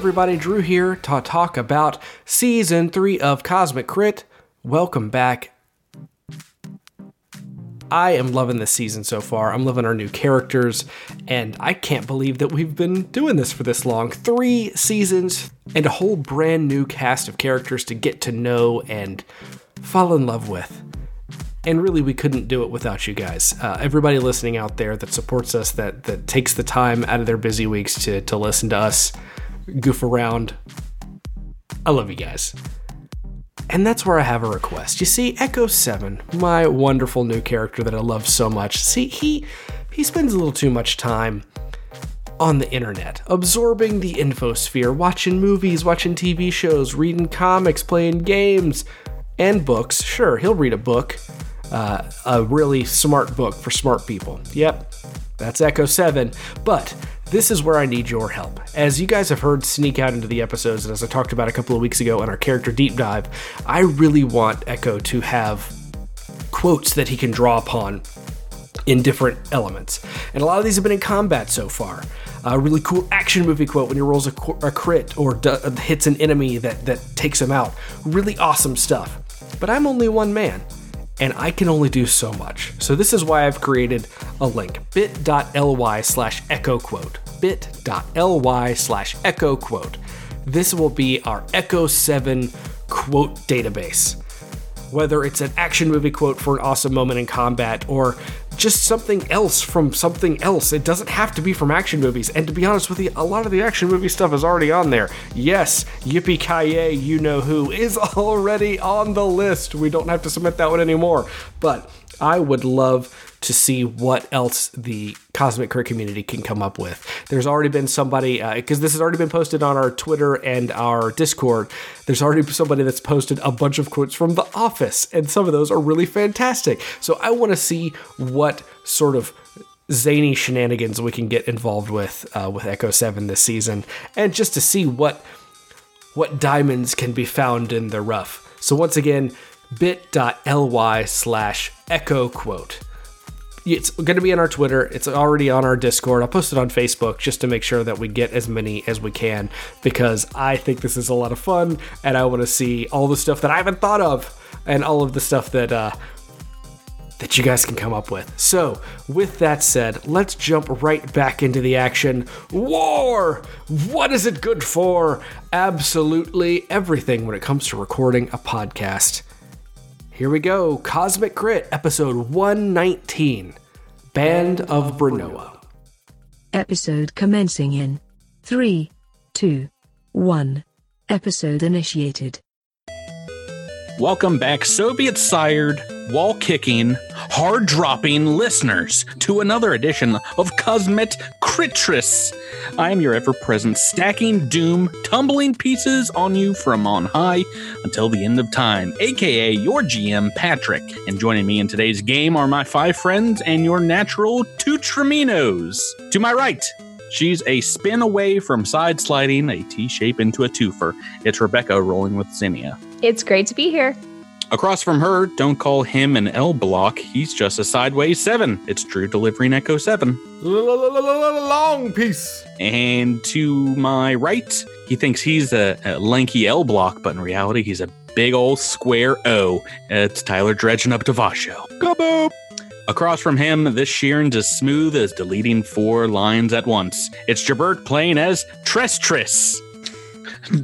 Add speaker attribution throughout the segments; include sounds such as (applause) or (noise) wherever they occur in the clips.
Speaker 1: Everybody, Drew here to talk about season three of Cosmic Crit. Welcome back. I am loving this season so far. I'm loving our new characters, and I can't believe that we've been doing this for this long. Three seasons and a whole brand new cast of characters to get to know and fall in love with. And really, we couldn't do it without you guys. Uh, everybody listening out there that supports us, that that takes the time out of their busy weeks to to listen to us goof around. I love you guys. And that's where I have a request. You see, Echo 7, my wonderful new character that I love so much, see, he he spends a little too much time on the internet, absorbing the infosphere, watching movies, watching TV shows, reading comics, playing games, and books. Sure, he'll read a book, uh, a really smart book for smart people. Yep, that's Echo 7. But this is where I need your help. As you guys have heard sneak out into the episodes, and as I talked about a couple of weeks ago in our character deep dive, I really want Echo to have quotes that he can draw upon in different elements. And a lot of these have been in combat so far. A really cool action movie quote when he rolls a, a crit or d- hits an enemy that, that takes him out. Really awesome stuff. But I'm only one man and I can only do so much. So this is why I've created a link, bit.ly slash echo quote, bit.ly slash echo quote. This will be our Echo 7 quote database. Whether it's an action movie quote for an awesome moment in combat or just something else from something else. It doesn't have to be from action movies. And to be honest with you, a lot of the action movie stuff is already on there. Yes, Yippee Ki You Know Who is (laughs) already on the list. We don't have to submit that one anymore. But I would love to see what else the Cosmic Crit community can come up with. There's already been somebody, because uh, this has already been posted on our Twitter and our Discord. There's already somebody that's posted a bunch of quotes from The Office, and some of those are really fantastic. So I want to see what sort of zany shenanigans we can get involved with uh, with Echo Seven this season, and just to see what what diamonds can be found in the rough. So once again, bit.ly slash echo quote. It's going to be on our Twitter. It's already on our Discord. I'll post it on Facebook just to make sure that we get as many as we can because I think this is a lot of fun and I want to see all the stuff that I haven't thought of and all of the stuff that uh, that you guys can come up with. So, with that said, let's jump right back into the action. War! What is it good for? Absolutely everything when it comes to recording a podcast. Here we go Cosmic Crit, episode 119 Band of Brenoa.
Speaker 2: Episode commencing in 3, 2, 1. Episode initiated.
Speaker 3: Welcome back, Soviet sired, wall kicking, hard dropping listeners to another edition of Cosmet Critris. I am your ever present stacking doom, tumbling pieces on you from on high until the end of time, aka your GM Patrick. And joining me in today's game are my five friends and your natural two Treminos. To my right, She's a spin away from side sliding a T shape into a twofer. It's Rebecca rolling with Zinnia.
Speaker 4: It's great to be here.
Speaker 3: Across from her, don't call him an L block. He's just a sideways seven. It's Drew delivering Echo 7.
Speaker 1: Long piece.
Speaker 3: And to my right, he thinks he's a, a lanky L block, but in reality, he's a big old square O. It's Tyler dredging up to Vasho. Kaboom! Across from him, this Sheeran's as smooth as deleting four lines at once. It's Jabert playing as Trestris.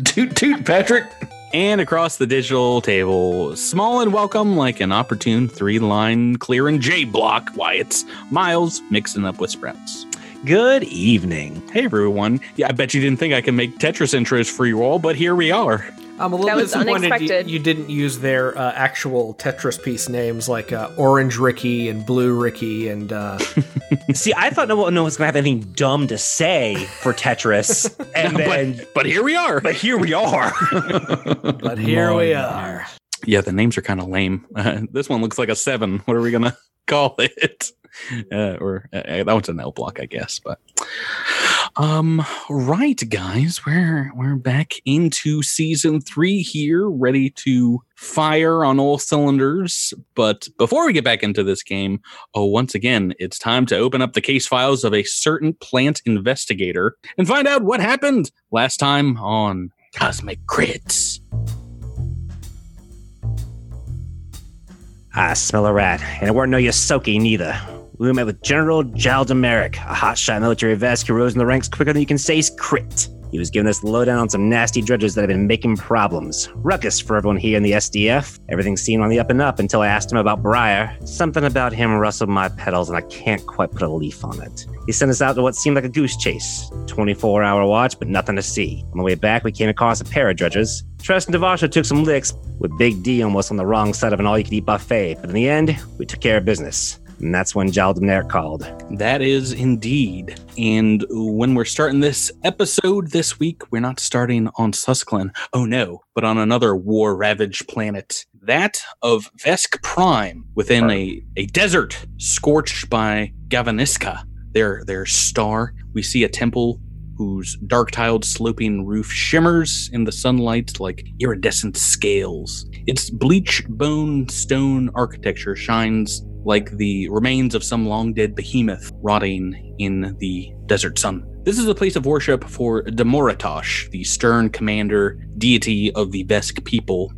Speaker 5: toot toot, Patrick.
Speaker 3: And across the digital table, small and welcome like an opportune three line clearing J block, why it's Miles mixing up with Sprouts.
Speaker 5: Good evening.
Speaker 3: Hey everyone. Yeah, I bet you didn't think I could make Tetris intros for you all, but here we are.
Speaker 1: I'm a little
Speaker 4: That was
Speaker 1: disappointed you,
Speaker 4: unexpected.
Speaker 1: you didn't use their uh, actual Tetris piece names like uh, Orange Ricky and Blue Ricky and uh, (laughs)
Speaker 5: See, I thought no one no was gonna have anything dumb to say for Tetris, (laughs) and then
Speaker 3: but, but here we are.
Speaker 5: but here we are. (laughs)
Speaker 1: but here we are.
Speaker 3: Yeah, the names are kind of lame. Uh, this one looks like a seven. What are we gonna call it? Uh, or uh, that one's an L block, I guess. But Um, right, guys, we're we're back into season three here, ready to fire on all cylinders. But before we get back into this game, oh, once again, it's time to open up the case files of a certain plant investigator and find out what happened last time on Cosmic Crits.
Speaker 5: I smell a rat, and it weren't no you, Yosoki neither. We met with General Jaldemeric, a hotshot military Vesk who rose in the ranks quicker than you can say crit. He was giving us the lowdown on some nasty dredges that have been making problems. Ruckus for everyone here in the SDF. Everything seemed on the up and up until I asked him about Briar. Something about him rustled my petals, and I can't quite put a leaf on it. He sent us out to what seemed like a goose chase. 24 hour watch, but nothing to see. On the way back, we came across a pair of dredges. Trest and Devasho took some licks, with Big D almost on the wrong side of an all you can eat buffet, but in the end, we took care of business. And that's when Jaldemner called.
Speaker 3: That is indeed. And when we're starting this episode this week, we're not starting on Susklan. Oh no, but on another war ravaged planet. That of Vesk Prime within a, a desert scorched by Gavaniska, their their star. We see a temple whose dark tiled sloping roof shimmers in the sunlight like iridescent scales. Its bleach bone stone architecture shines like the remains of some long dead behemoth rotting in the desert sun. This is a place of worship for Damoritosh, the stern commander deity of the Vesk people,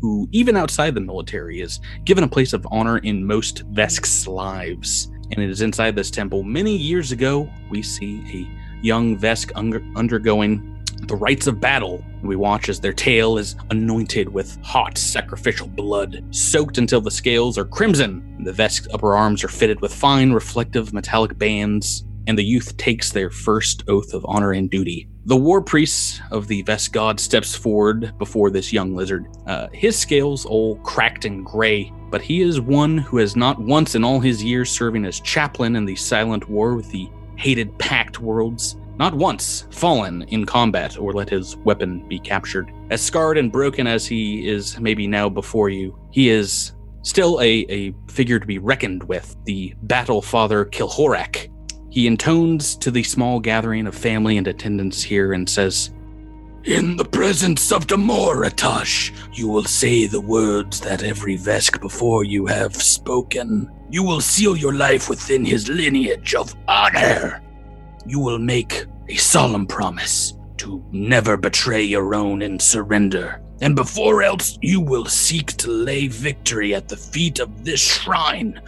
Speaker 3: who, even outside the military, is given a place of honor in most Vesk's lives. And it is inside this temple. Many years ago, we see a young Vesk under- undergoing the rites of battle. We watch as their tail is anointed with hot sacrificial blood, soaked until the scales are crimson. The Vesk's upper arms are fitted with fine, reflective metallic bands, and the youth takes their first oath of honor and duty. The war priest of the Vesk god steps forward before this young lizard. Uh, his scales all cracked and gray, but he is one who has not once in all his years serving as chaplain in the silent war with the hated Pact worlds not once fallen in combat or let his weapon be captured. As scarred and broken as he is maybe now before you, he is still a, a figure to be reckoned with, the battle father Kilhorak. He intones to the small gathering of family and attendants here and says, In the presence of Damoritosh, you will say the words that every Vesk before you have spoken. You will seal your life within his lineage of honor you will make a solemn promise to never betray your own and surrender. And before else, you will seek to lay victory at the feet of this shrine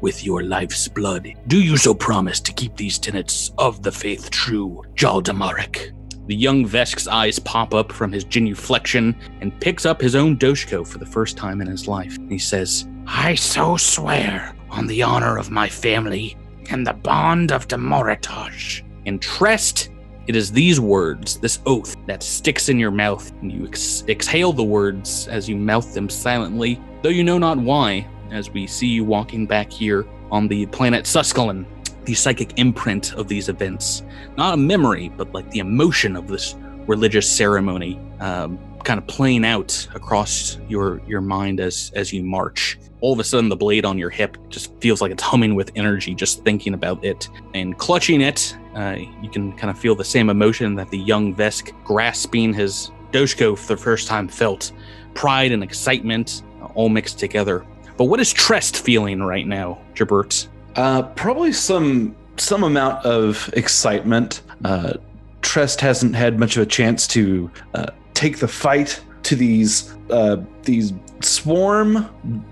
Speaker 3: with your life's blood. Do you so promise to keep these tenets of the faith true, Jaldamarik? The young Vesk's eyes pop up from his genuflection and picks up his own Doshko for the first time in his life. He says, I so swear on the honor of my family and the bond of Damoritosh. And Trest, it is these words, this oath, that sticks in your mouth, and you ex- exhale the words as you mouth them silently, though you know not why, as we see you walking back here on the planet Suskalan, the psychic imprint of these events. Not a memory, but like the emotion of this religious ceremony, um, kind of playing out across your your mind as as you march. All of a sudden the blade on your hip just feels like it's humming with energy just thinking about it and clutching it. Uh, you can kind of feel the same emotion that the young vesk grasping his doshko for the first time felt. Pride and excitement all mixed together. But what is trest feeling right now jabert?
Speaker 4: Uh, probably some some amount of excitement. Uh, trest hasn't had much of a chance to uh, take the fight to these uh, these swarm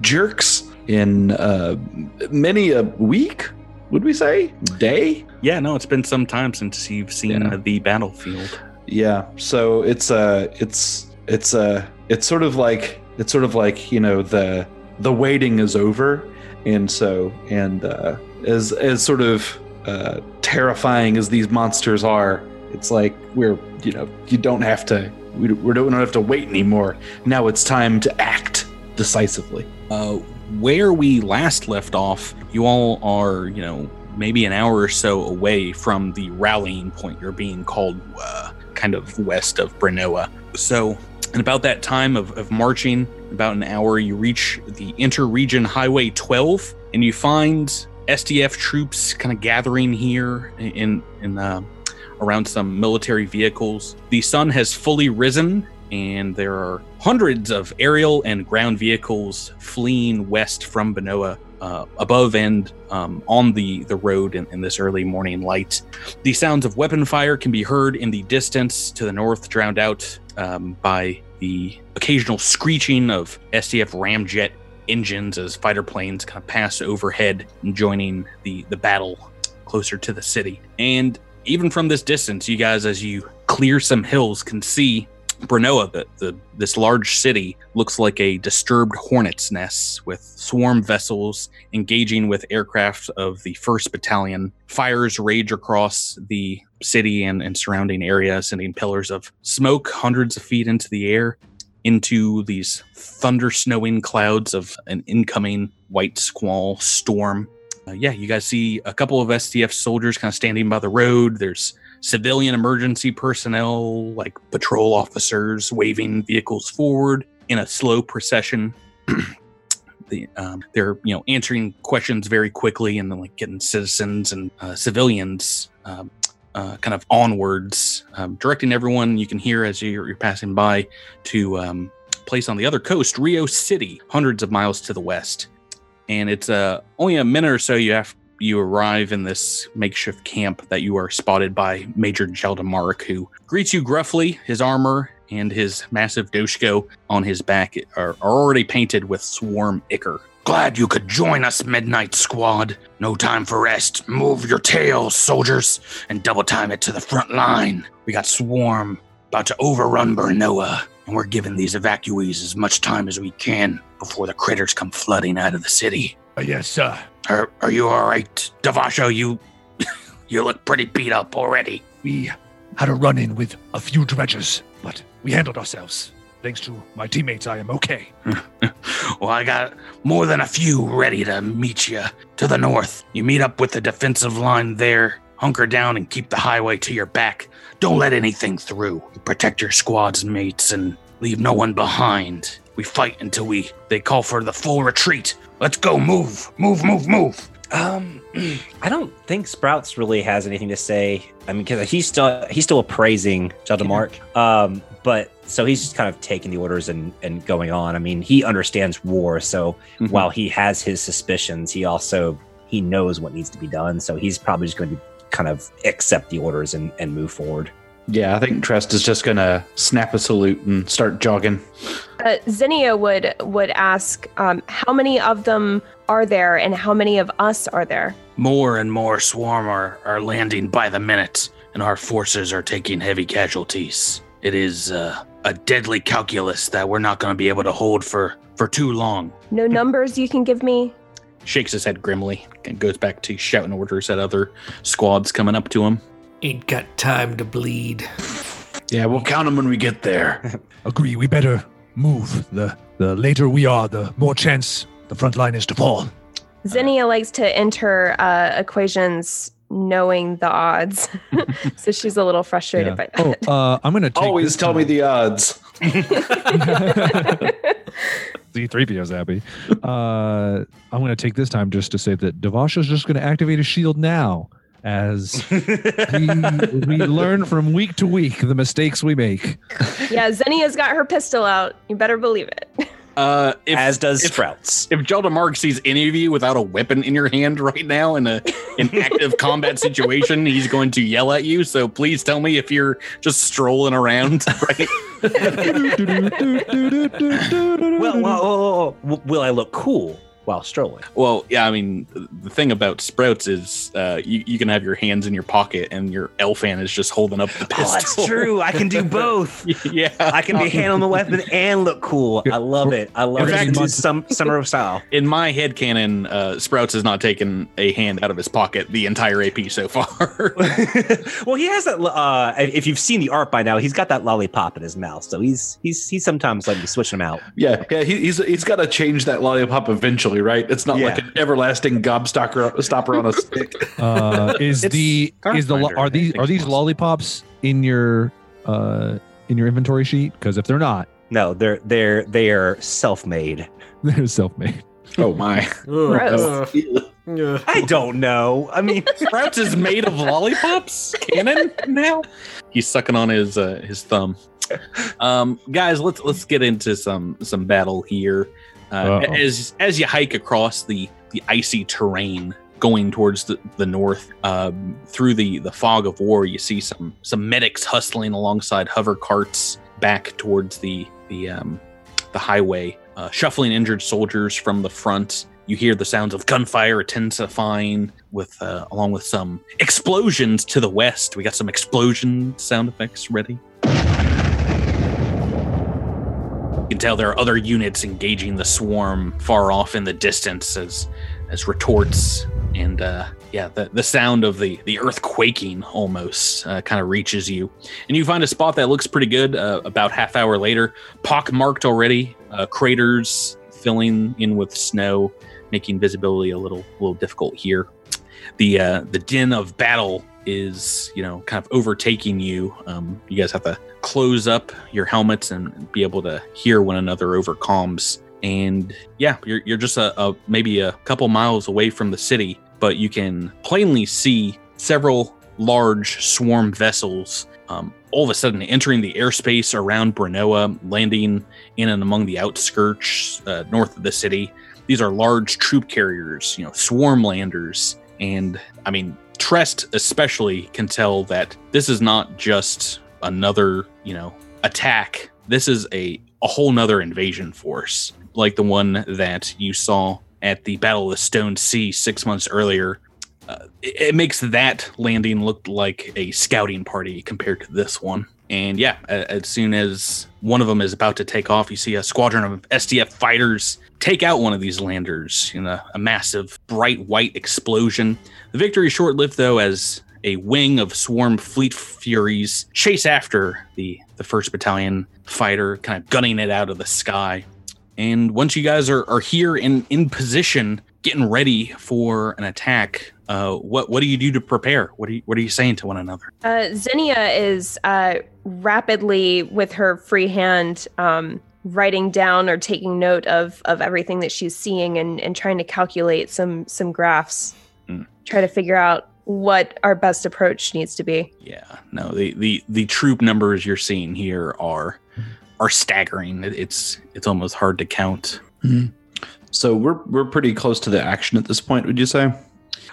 Speaker 4: jerks in uh, many a week. Would we say day?
Speaker 3: yeah no it's been some time since you've seen
Speaker 4: Yeah.
Speaker 3: the battlefield
Speaker 4: Yeah. So it's uh it's it's uh it's sort of like it's sort of like you know the the waiting is over, and so and uh, as as sort of uh, terrifying as these monsters are, it's like we're you know you don't have to we, we don't have to wait anymore. Now it's time to act decisively.
Speaker 3: uh, where we last left off, you all are, you know, maybe an hour or so away from the rallying point. You're being called uh, kind of west of Brenoa. So, in about that time of, of marching, about an hour, you reach the interregion Highway 12, and you find SDF troops kind of gathering here in in uh, around some military vehicles. The sun has fully risen, and there are hundreds of aerial and ground vehicles fleeing west from Brenoa. Uh, above and um, on the, the road in, in this early morning light. The sounds of weapon fire can be heard in the distance to the north, drowned out um, by the occasional screeching of SDF ramjet engines as fighter planes kind of pass overhead, joining the, the battle closer to the city. And even from this distance, you guys, as you clear some hills, can see Brenoa, the, the this large city, looks like a disturbed hornet's nest with swarm vessels engaging with aircraft of the First Battalion. Fires rage across the city and, and surrounding area, sending pillars of smoke hundreds of feet into the air into these thunder snowing clouds of an incoming white squall storm. Uh, yeah, you guys see a couple of SDF soldiers kind of standing by the road. There's civilian emergency personnel, like patrol officers, waving vehicles forward in a slow procession. (clears throat) the, um, they're you know answering questions very quickly and then like getting citizens and uh, civilians um, uh, kind of onwards, um, directing everyone you can hear as you're, you're passing by to um, place on the other coast, Rio City, hundreds of miles to the west. And it's uh, only a minute or so you have you arrive in this makeshift camp that you are spotted by Major Jaldamark, who greets you gruffly. His armor and his massive doshko on his back are, are already painted with swarm ichor. Glad you could join us, Midnight Squad. No time for rest. Move your tails, soldiers, and double time it to the front line. We got Swarm about to overrun Brenoa, and we're giving these evacuees as much time as we can before the critters come flooding out of the city.
Speaker 6: Uh, yes, sir.
Speaker 3: Are, are you all right, Devasho? You (laughs) you look pretty beat up already.
Speaker 6: We had a run in with a few dredges, but we handled ourselves. Thanks to my teammates, I am okay. (laughs)
Speaker 3: well, I got more than a few ready to meet you to the north. You meet up with the defensive line there. Hunker down and keep the highway to your back. Don't let anything through. Protect your squad's mates and leave no one behind. We fight until we they call for the full retreat. Let's go. Move, move, move, move.
Speaker 5: Um, (clears throat) I don't think Sprouts really has anything to say. I mean, because he's still he's still appraising Jeldamark. Um, but so he's just kind of taking the orders and and going on. I mean, he understands war, so
Speaker 3: Mhm.
Speaker 5: while he has his suspicions, he also he knows what needs to be done. So he's probably just going to kind of accept the orders and and move forward.
Speaker 4: Yeah, I think Trest is just gonna snap a salute and start jogging.
Speaker 7: Uh, Zinnia would would ask, um, how many of them are there, and how many of us are there?
Speaker 3: More and more swarm are, are landing by the minute, and our forces are taking heavy casualties. It is uh, a deadly calculus that we're not going to be able to hold for, for too long.
Speaker 7: No (laughs) numbers you can give me.
Speaker 3: Shakes his head grimly and goes back to shouting orders at other squads coming up to him.
Speaker 1: Ain't got time to bleed.
Speaker 4: Yeah, we'll count them when we get there. (laughs)
Speaker 6: Agree, we better move. The the later we are, the more chance the front line is to fall.
Speaker 7: Zinnia likes to enter uh, equations knowing the odds, (laughs) so she's a little frustrated by
Speaker 8: Oh,
Speaker 7: that.
Speaker 8: uh, I'm gonna take
Speaker 4: Always
Speaker 8: this
Speaker 4: tell me the odds. (laughs)
Speaker 8: C3PO's happy. Uh, I'm going to take this time just to say that Devasho's just going to activate a shield now as we, we learn from week to week the mistakes we make.
Speaker 7: yeah, Zinnia's got her pistol out. You better believe it.
Speaker 3: Uh, if,
Speaker 5: As does
Speaker 3: if,
Speaker 5: Sprouts.
Speaker 3: If Jeldamark sees any of you without a weapon in your hand right now in a an (laughs) active combat situation, he's going to yell at you. So please tell me if you're just strolling around. (laughs) Right?
Speaker 5: Well, well, well, well, will I look cool while strolling?
Speaker 3: Well, yeah, I mean, the- the thing about Sprouts is uh, you, you can have your hands in your pocket and your Elfan is just holding up the pistol.
Speaker 5: Oh, that's true. I can do (laughs) both.
Speaker 3: yeah.
Speaker 5: I can be handling the weapon and look cool. I love it. I love
Speaker 3: In
Speaker 5: it.
Speaker 3: fact,
Speaker 5: It's some summer of style.
Speaker 3: In my head canon, uh, Sprouts has not taken a hand out of his pocket the entire AP so far. (laughs)
Speaker 5: well, he has that. Uh, if you've seen the art by now, he's got that lollipop in his mouth, so he's he's he's sometimes like switching them out.
Speaker 4: Yeah, yeah, he, he's he's got to change that lollipop eventually, right? It's not like an everlasting gobstopper stopper on a stick. (laughs)
Speaker 8: Uh, is
Speaker 5: It's
Speaker 8: the is the lo- are these are these
Speaker 3: it's
Speaker 8: lollipops in your uh in your inventory sheet? Because if they're not,
Speaker 5: No, they're they're they are self-made. (laughs)
Speaker 8: they're self-made.
Speaker 4: Oh my! (laughs)
Speaker 5: I don't know. I mean,
Speaker 3: Sprouts is made of lollipops. Cannon now. He's sucking on his uh, his thumb. Um, guys, let's let's get into some some battle here. Uh, as as you hike across the the icy terrain going towards the, the north um, through the the fog of war, you see some some medics hustling alongside hover carts back towards the the um, the highway, uh, shuffling injured soldiers from the front. You hear the sounds of gunfire intensifying, with uh, along with some explosions to the west. We got some explosion sound effects ready. You can tell there are other units engaging the swarm far off in the distance as as retorts and uh, yeah, the, the sound of the the earth quaking almost uh, kind of reaches you, and you find a spot that looks pretty good. Uh, about half hour later, pockmarked already, uh, craters filling in with snow, making visibility a little little difficult here. The uh, the din of battle is you know kind of overtaking you. Um, you guys have to close up your helmets and be able to hear one another over comms. And yeah, you're you're just a, a maybe a couple miles away from the city, but you can plainly see several large swarm vessels um, all of a sudden entering the airspace around Brenoa, landing in and among the outskirts uh, north of the city. These are large troop carriers, you know, swarm landers. And I mean, Trest especially can tell that this is not just another, you know, attack. This is a, a whole nother invasion force, like the one that you saw at the Battle of the Stone Sea six months earlier. Uh, it, it makes that landing look like a scouting party compared to this one. And yeah, as soon as one of them is about to take off, you see a squadron of SDF fighters take out one of these landers in a, a massive bright white explosion. The victory is short lived, though, as a wing of swarm fleet furies chase after the, the first battalion fighter, kind of gunning it out of the sky. And once you guys are, are here in, in position, getting ready for an attack, uh, what what do you do to prepare? What are you, what are you saying to one another?
Speaker 7: Uh, Zinnia is uh, rapidly, with her free hand, um, writing down or taking note of of everything that she's seeing and, and trying to calculate some some graphs,
Speaker 3: Hmm.
Speaker 7: try to figure out what our best approach needs to be.
Speaker 3: Yeah, no, the the the troop numbers you're seeing here are are staggering. It's it's almost hard to count.
Speaker 4: So we're we're pretty close to the action at this point. Would you say?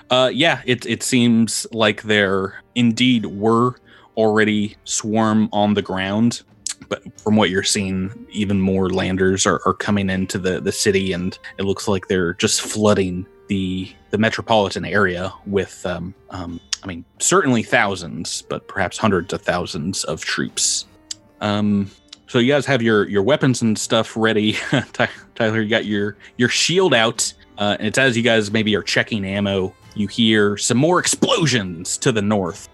Speaker 3: Uh, yeah, it it seems like there indeed were already swarm on the ground, but from what you're seeing, even more landers are, are coming into the the city, and it looks like they're just flooding the the metropolitan area with, um, um, I mean, certainly thousands, but perhaps hundreds of thousands of troops. Um, so you guys have your your weapons and stuff ready. (laughs) Tyler, you got your your shield out. Uh, and it's as you guys maybe are checking ammo, you hear some more explosions to the north.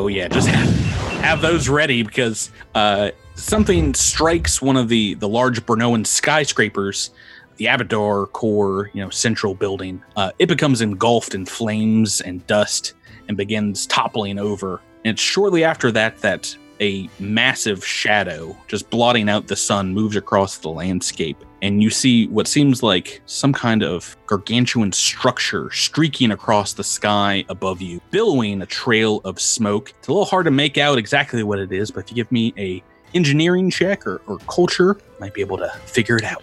Speaker 3: Oh yeah, just have, (laughs) have those ready because uh, something strikes one of the the large Brenoan skyscrapers, the Abadar Corp, you know, central building. Uh, it becomes engulfed in flames and dust and begins toppling over. And it's shortly after that that a massive shadow, just blotting out the sun, moves across the landscape. And you see what seems like some kind of gargantuan structure streaking across the sky above you, billowing a trail of smoke. It's a little hard to make out exactly what it is, but if you give me a engineering check or, or culture, I might be able to figure it out.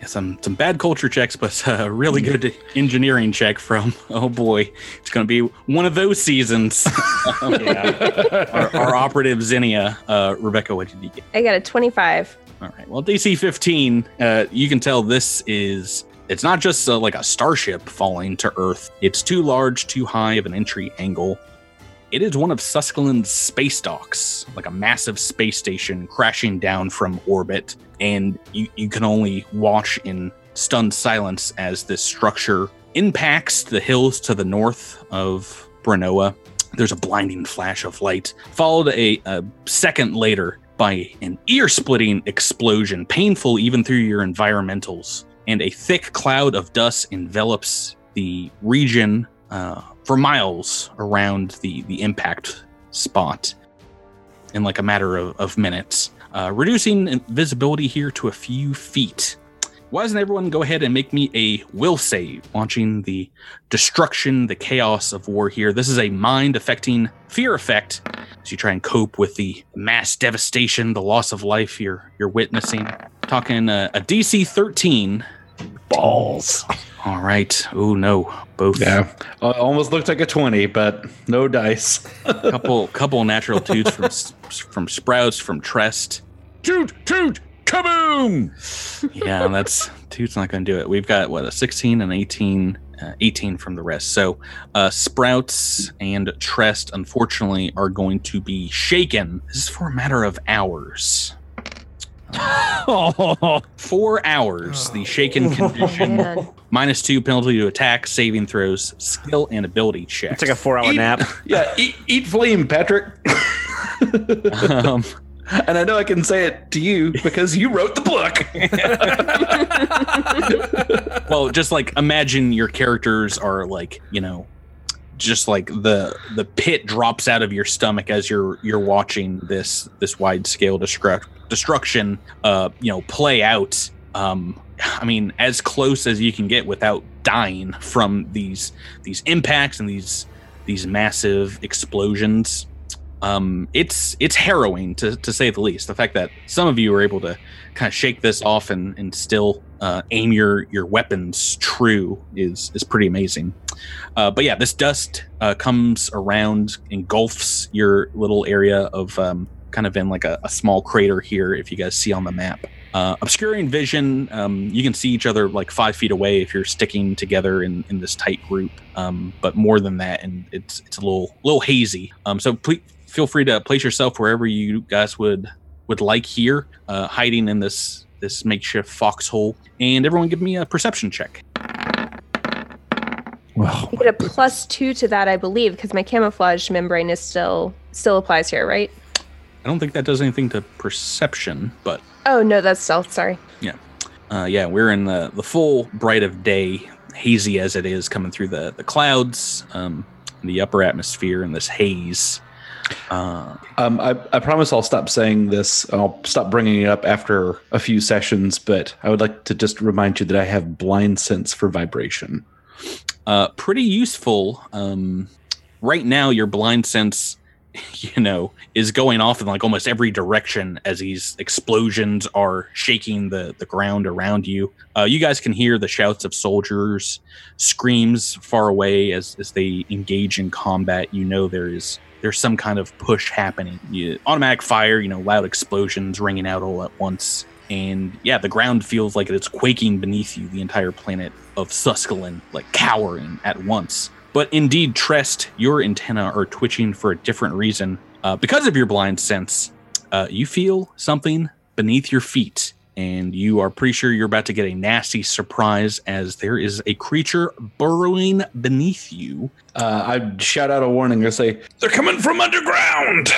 Speaker 3: Yeah, some some bad culture checks, but a (laughs) really good (laughs) engineering check from oh boy, it's going to be one of those seasons. (laughs) our, our operative Zinnia, uh, Rebecca, what did you get?
Speaker 7: I got a 25.
Speaker 3: All right. Well, DC 15, uh, you can tell this is. It's not just uh, like a starship falling to Earth. It's too large, too high of an entry angle. It is one of Suskelin's space docks, like a massive space station crashing down from orbit. And you, you can only watch in stunned silence as this structure impacts the hills to the north of Brenoa. There's a blinding flash of light, followed a, a second later by an ear splitting explosion, painful even through your environmentals. And a thick cloud of dust envelops the region uh, for miles around the, the impact spot in like a matter of, of minutes, uh, reducing visibility here to a few feet. Why doesn't everyone go ahead and make me a will save, launching the destruction, the chaos of war here? This is a mind affecting fear effect as you try and cope with the mass devastation, the loss of life you're you're witnessing. Talking uh, a DC 13.
Speaker 5: Balls.
Speaker 3: All right. Oh no, both.
Speaker 4: Yeah, uh, almost looked like a twenty, but no dice. (laughs)
Speaker 3: couple couple natural twos from from Sprouts, from Trest.
Speaker 6: Toot, toot, kaboom!
Speaker 3: Yeah, that's two's not going to do it. We've got what a 16 and 18, uh, 18 from the rest. So uh, Sprouts and Trest, unfortunately, are going to be shaken. This is for a matter of hours.
Speaker 8: Oh, (laughs)
Speaker 3: Four hours. The shaken condition (laughs)
Speaker 7: Man.
Speaker 3: minus two penalty to attack, saving throws, skill, and ability checks.
Speaker 5: It's like a four hour
Speaker 4: Eat-
Speaker 5: nap.
Speaker 4: Yeah, eat, eat flame, Patrick. (laughs)
Speaker 3: um, (laughs)
Speaker 4: and I know I can say it to you because you wrote the book. (laughs)
Speaker 3: well just like imagine your characters are like you know just like the the pit drops out of your stomach as you're you're watching this this wide scale destruct, destruction uh you know play out um i mean as close as you can get without dying from these these impacts and these these massive explosions um it's it's harrowing to to say the least the fact that some of you are able to kind of shake this off and and still uh, aim your your weapons true is is pretty amazing. Uh, but yeah, this dust uh, comes around, engulfs your little area of um, kind of in like a, a small crater here. If you guys see on the map, uh, obscuring vision, um, you can see each other like five feet away if you're sticking together in, in this tight group. Um, but more than that, and it's it's a little little hazy. Um, so please feel free to place yourself wherever you guys would would like here, uh, hiding in this this makeshift foxhole. And everyone, give me a perception check.
Speaker 8: well,
Speaker 7: I get a plus two to that, I believe, because my camouflage membrane is still still applies here, right?
Speaker 3: I don't think that does anything to perception, but
Speaker 7: Oh no, that's stealth. Sorry.
Speaker 3: Yeah, uh, yeah, we're in the the full bright of day, hazy as it is, coming through the the clouds, um, the upper atmosphere, and this haze.
Speaker 4: Um, I, I promise I'll stop saying this. I'll stop bringing it up after a few sessions, but I would like to just remind you that I have blind sense for vibration.
Speaker 3: uh, pretty useful. Um, right now, your blind sense, (laughs) you know, is going off in like almost every direction as these explosions are shaking the the ground around you. Uh, you guys can hear the shouts of soldiers, screams far away as as they engage in combat. You know there is there's some kind of push happening. You, automatic fire, you know, loud explosions ringing out all at once. And yeah, the ground feels like it's quaking beneath you, the entire planet of Suskelin, like cowering at once. But indeed, Trest, your antenna are twitching for a different reason. Uh, because of your blind sense, uh, you feel something beneath your feet, and you are pretty sure you're about to get a nasty surprise as there is a creature burrowing beneath you.
Speaker 4: Uh, I'd shout out a warning. I say, they're coming from underground.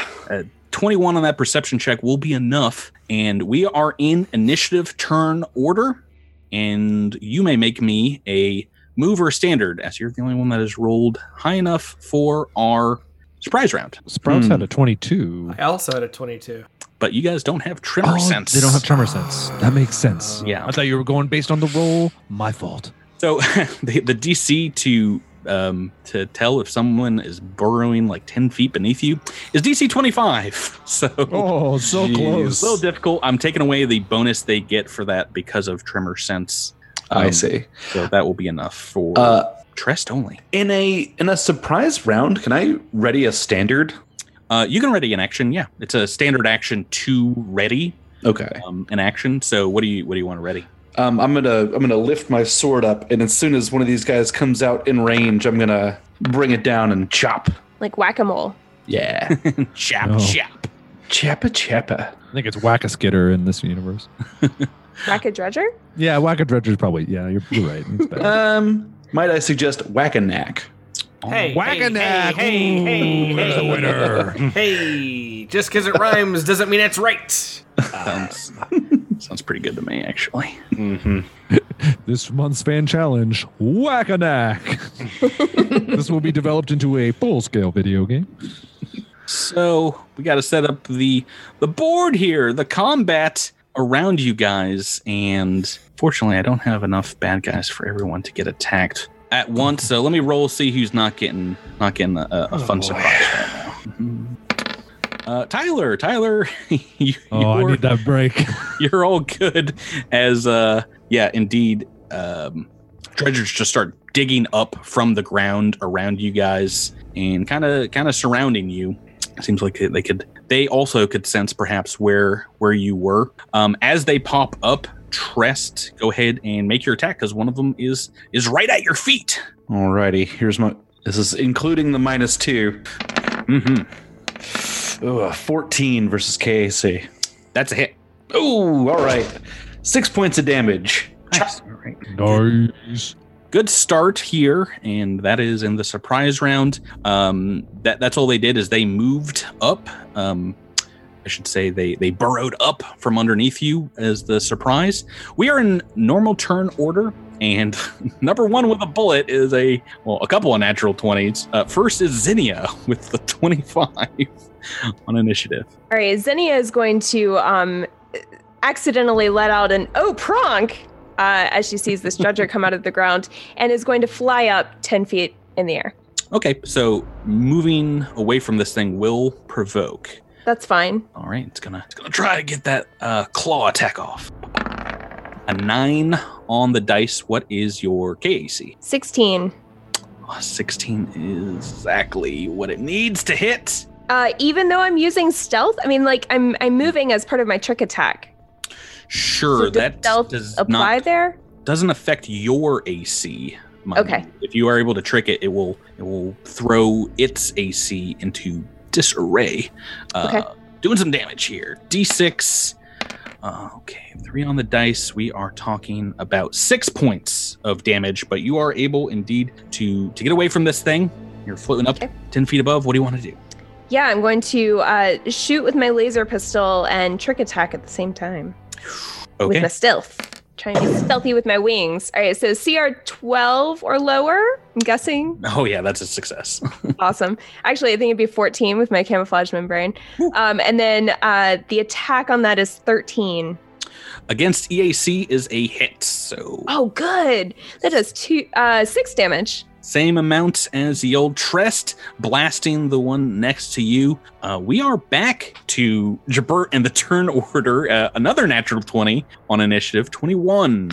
Speaker 3: 21 on that perception check will be enough. And we are in initiative turn order. And you may make me a mover standard, as you're the only one that has rolled high enough for our surprise round.
Speaker 8: Sprouts
Speaker 4: Hmm.
Speaker 8: had a 22.
Speaker 1: I also had a 22.
Speaker 3: But you guys don't have tremor
Speaker 8: Oh,
Speaker 3: sense.
Speaker 8: They don't have tremor sense. That makes sense.
Speaker 3: Yeah.
Speaker 8: I thought you were going based on the roll. My fault.
Speaker 3: So (laughs) the, the DC to um, to tell if someone is burrowing like 10 feet beneath you is DC 25. (laughs) So
Speaker 8: Oh, so
Speaker 4: Jeez.
Speaker 8: close.
Speaker 3: a little difficult. I'm taking away the bonus they get for that because of tremor sense.
Speaker 4: I
Speaker 3: Um,
Speaker 4: see.
Speaker 3: So that will be enough for
Speaker 4: Uh,
Speaker 3: Trest only.
Speaker 4: in a in a surprise round, can I ready a standard?
Speaker 3: Uh, you can ready an action. Yeah, it's a standard action to ready
Speaker 4: Okay.
Speaker 3: um, an action. So what do you what do you want to ready?
Speaker 4: Um, I'm gonna I'm gonna lift my sword up, and as soon as one of these guys comes out in range, I'm gonna bring it down and chop.
Speaker 7: Like whack a mole.
Speaker 4: Yeah, (laughs)
Speaker 3: chop
Speaker 8: Oh.
Speaker 3: chap.
Speaker 4: chappa chappa.
Speaker 8: I think it's Whack a Skitter in this universe. (laughs)
Speaker 7: Whack a dredger?
Speaker 8: Yeah, Whack a Dredger's probably. Yeah, you're, you're right. (laughs)
Speaker 4: Um, might I suggest whack a knack?
Speaker 1: Hey,
Speaker 8: Whack-a-knack.
Speaker 1: Hey, hey,
Speaker 8: Ooh,
Speaker 1: hey,
Speaker 8: there's a winner. (laughs)
Speaker 1: hey, just because it rhymes doesn't mean it's right.
Speaker 3: Sounds sounds pretty good to me actually.
Speaker 5: Mm-hmm. (laughs)
Speaker 8: this month's fan challenge, Whack a Knack. (laughs) this will be developed into a full scale video game.
Speaker 3: So we got to set up the the board here. The combat around you guys, and fortunately, I don't have enough bad guys for everyone to get attacked at once. So let me roll, see who's not getting not getting a, a fun
Speaker 8: Oh, boy.
Speaker 3: surprise right now. Mhm. Uh, Tyler, Tyler, (laughs) you,
Speaker 8: Oh, I need that break. (laughs)
Speaker 3: you're all good as uh yeah indeed um dredgers just start digging up from the ground around you guys and kind of kind of surrounding you it seems like they could they also could sense perhaps where where you were um as they pop up trest go ahead and make your attack because one of them is is right at your feet
Speaker 4: Alrighty, here's my. This is including the minus two.
Speaker 3: mm-hmm
Speaker 4: Ugh, 14 versus KAC.
Speaker 3: that's a hit
Speaker 4: Oh, all right. Six points of damage.
Speaker 3: Nice. all right
Speaker 8: nice.
Speaker 3: good start here, and that is in the surprise round. Um, that that's all they did is they moved up. Um, I should say they they burrowed up from underneath you as the surprise. We are in normal turn order, and (laughs) number one with a bullet is a well, a couple of natural twenties. Uh, first is Zinnia with the twenty five (laughs) on initiative.
Speaker 7: All right, Zinnia is going to um, accidentally let out an "Oh, pronk!" Uh, as she sees this dredger come out of the ground, and is going to fly up ten feet in the air.
Speaker 3: Okay, so moving away from this thing will provoke.
Speaker 7: That's fine.
Speaker 3: All right, it's gonna it's gonna try to get that uh, claw attack off. A nine on the dice. What is your KAC?
Speaker 7: Sixteen.
Speaker 3: Oh, Sixteen is exactly what it needs to hit.
Speaker 7: Uh, even though I'm using stealth, I mean, like I'm I'm moving as part of my trick attack.
Speaker 3: Sure,
Speaker 7: so
Speaker 3: that
Speaker 7: stealth
Speaker 3: does
Speaker 7: apply
Speaker 3: not
Speaker 7: there.
Speaker 3: doesn't affect your AC. mind
Speaker 7: Okay.
Speaker 3: you. If you are able to trick it, it will it will throw its AC into disarray. Uh,
Speaker 7: Okay.
Speaker 3: Doing some damage here. D6. Uh, okay, three on the dice. We are talking about six points of damage, but you are able indeed to to get away from this thing. You're floating up
Speaker 7: Okay.
Speaker 3: ten feet above. What do you want to do?
Speaker 7: Yeah, I'm going to uh, shoot with my laser pistol and trick attack at the same time with
Speaker 3: Okay.
Speaker 7: my stealth. Trying to be stealthy with my wings. All right, so CR 12 or lower, I'm guessing.
Speaker 3: Oh yeah, that's a success. (laughs)
Speaker 7: Awesome. Actually, I think it'd be 14 with my camouflage membrane. Um, and then uh, the attack on that is 13.
Speaker 3: Against EAC is a hit, so
Speaker 7: Oh, good. That does two, uh, six damage.
Speaker 3: Same amount as the old Trest, blasting the one next to you. Uh, we are back to Jabert and the turn order. Uh, another natural 20 on initiative. 21.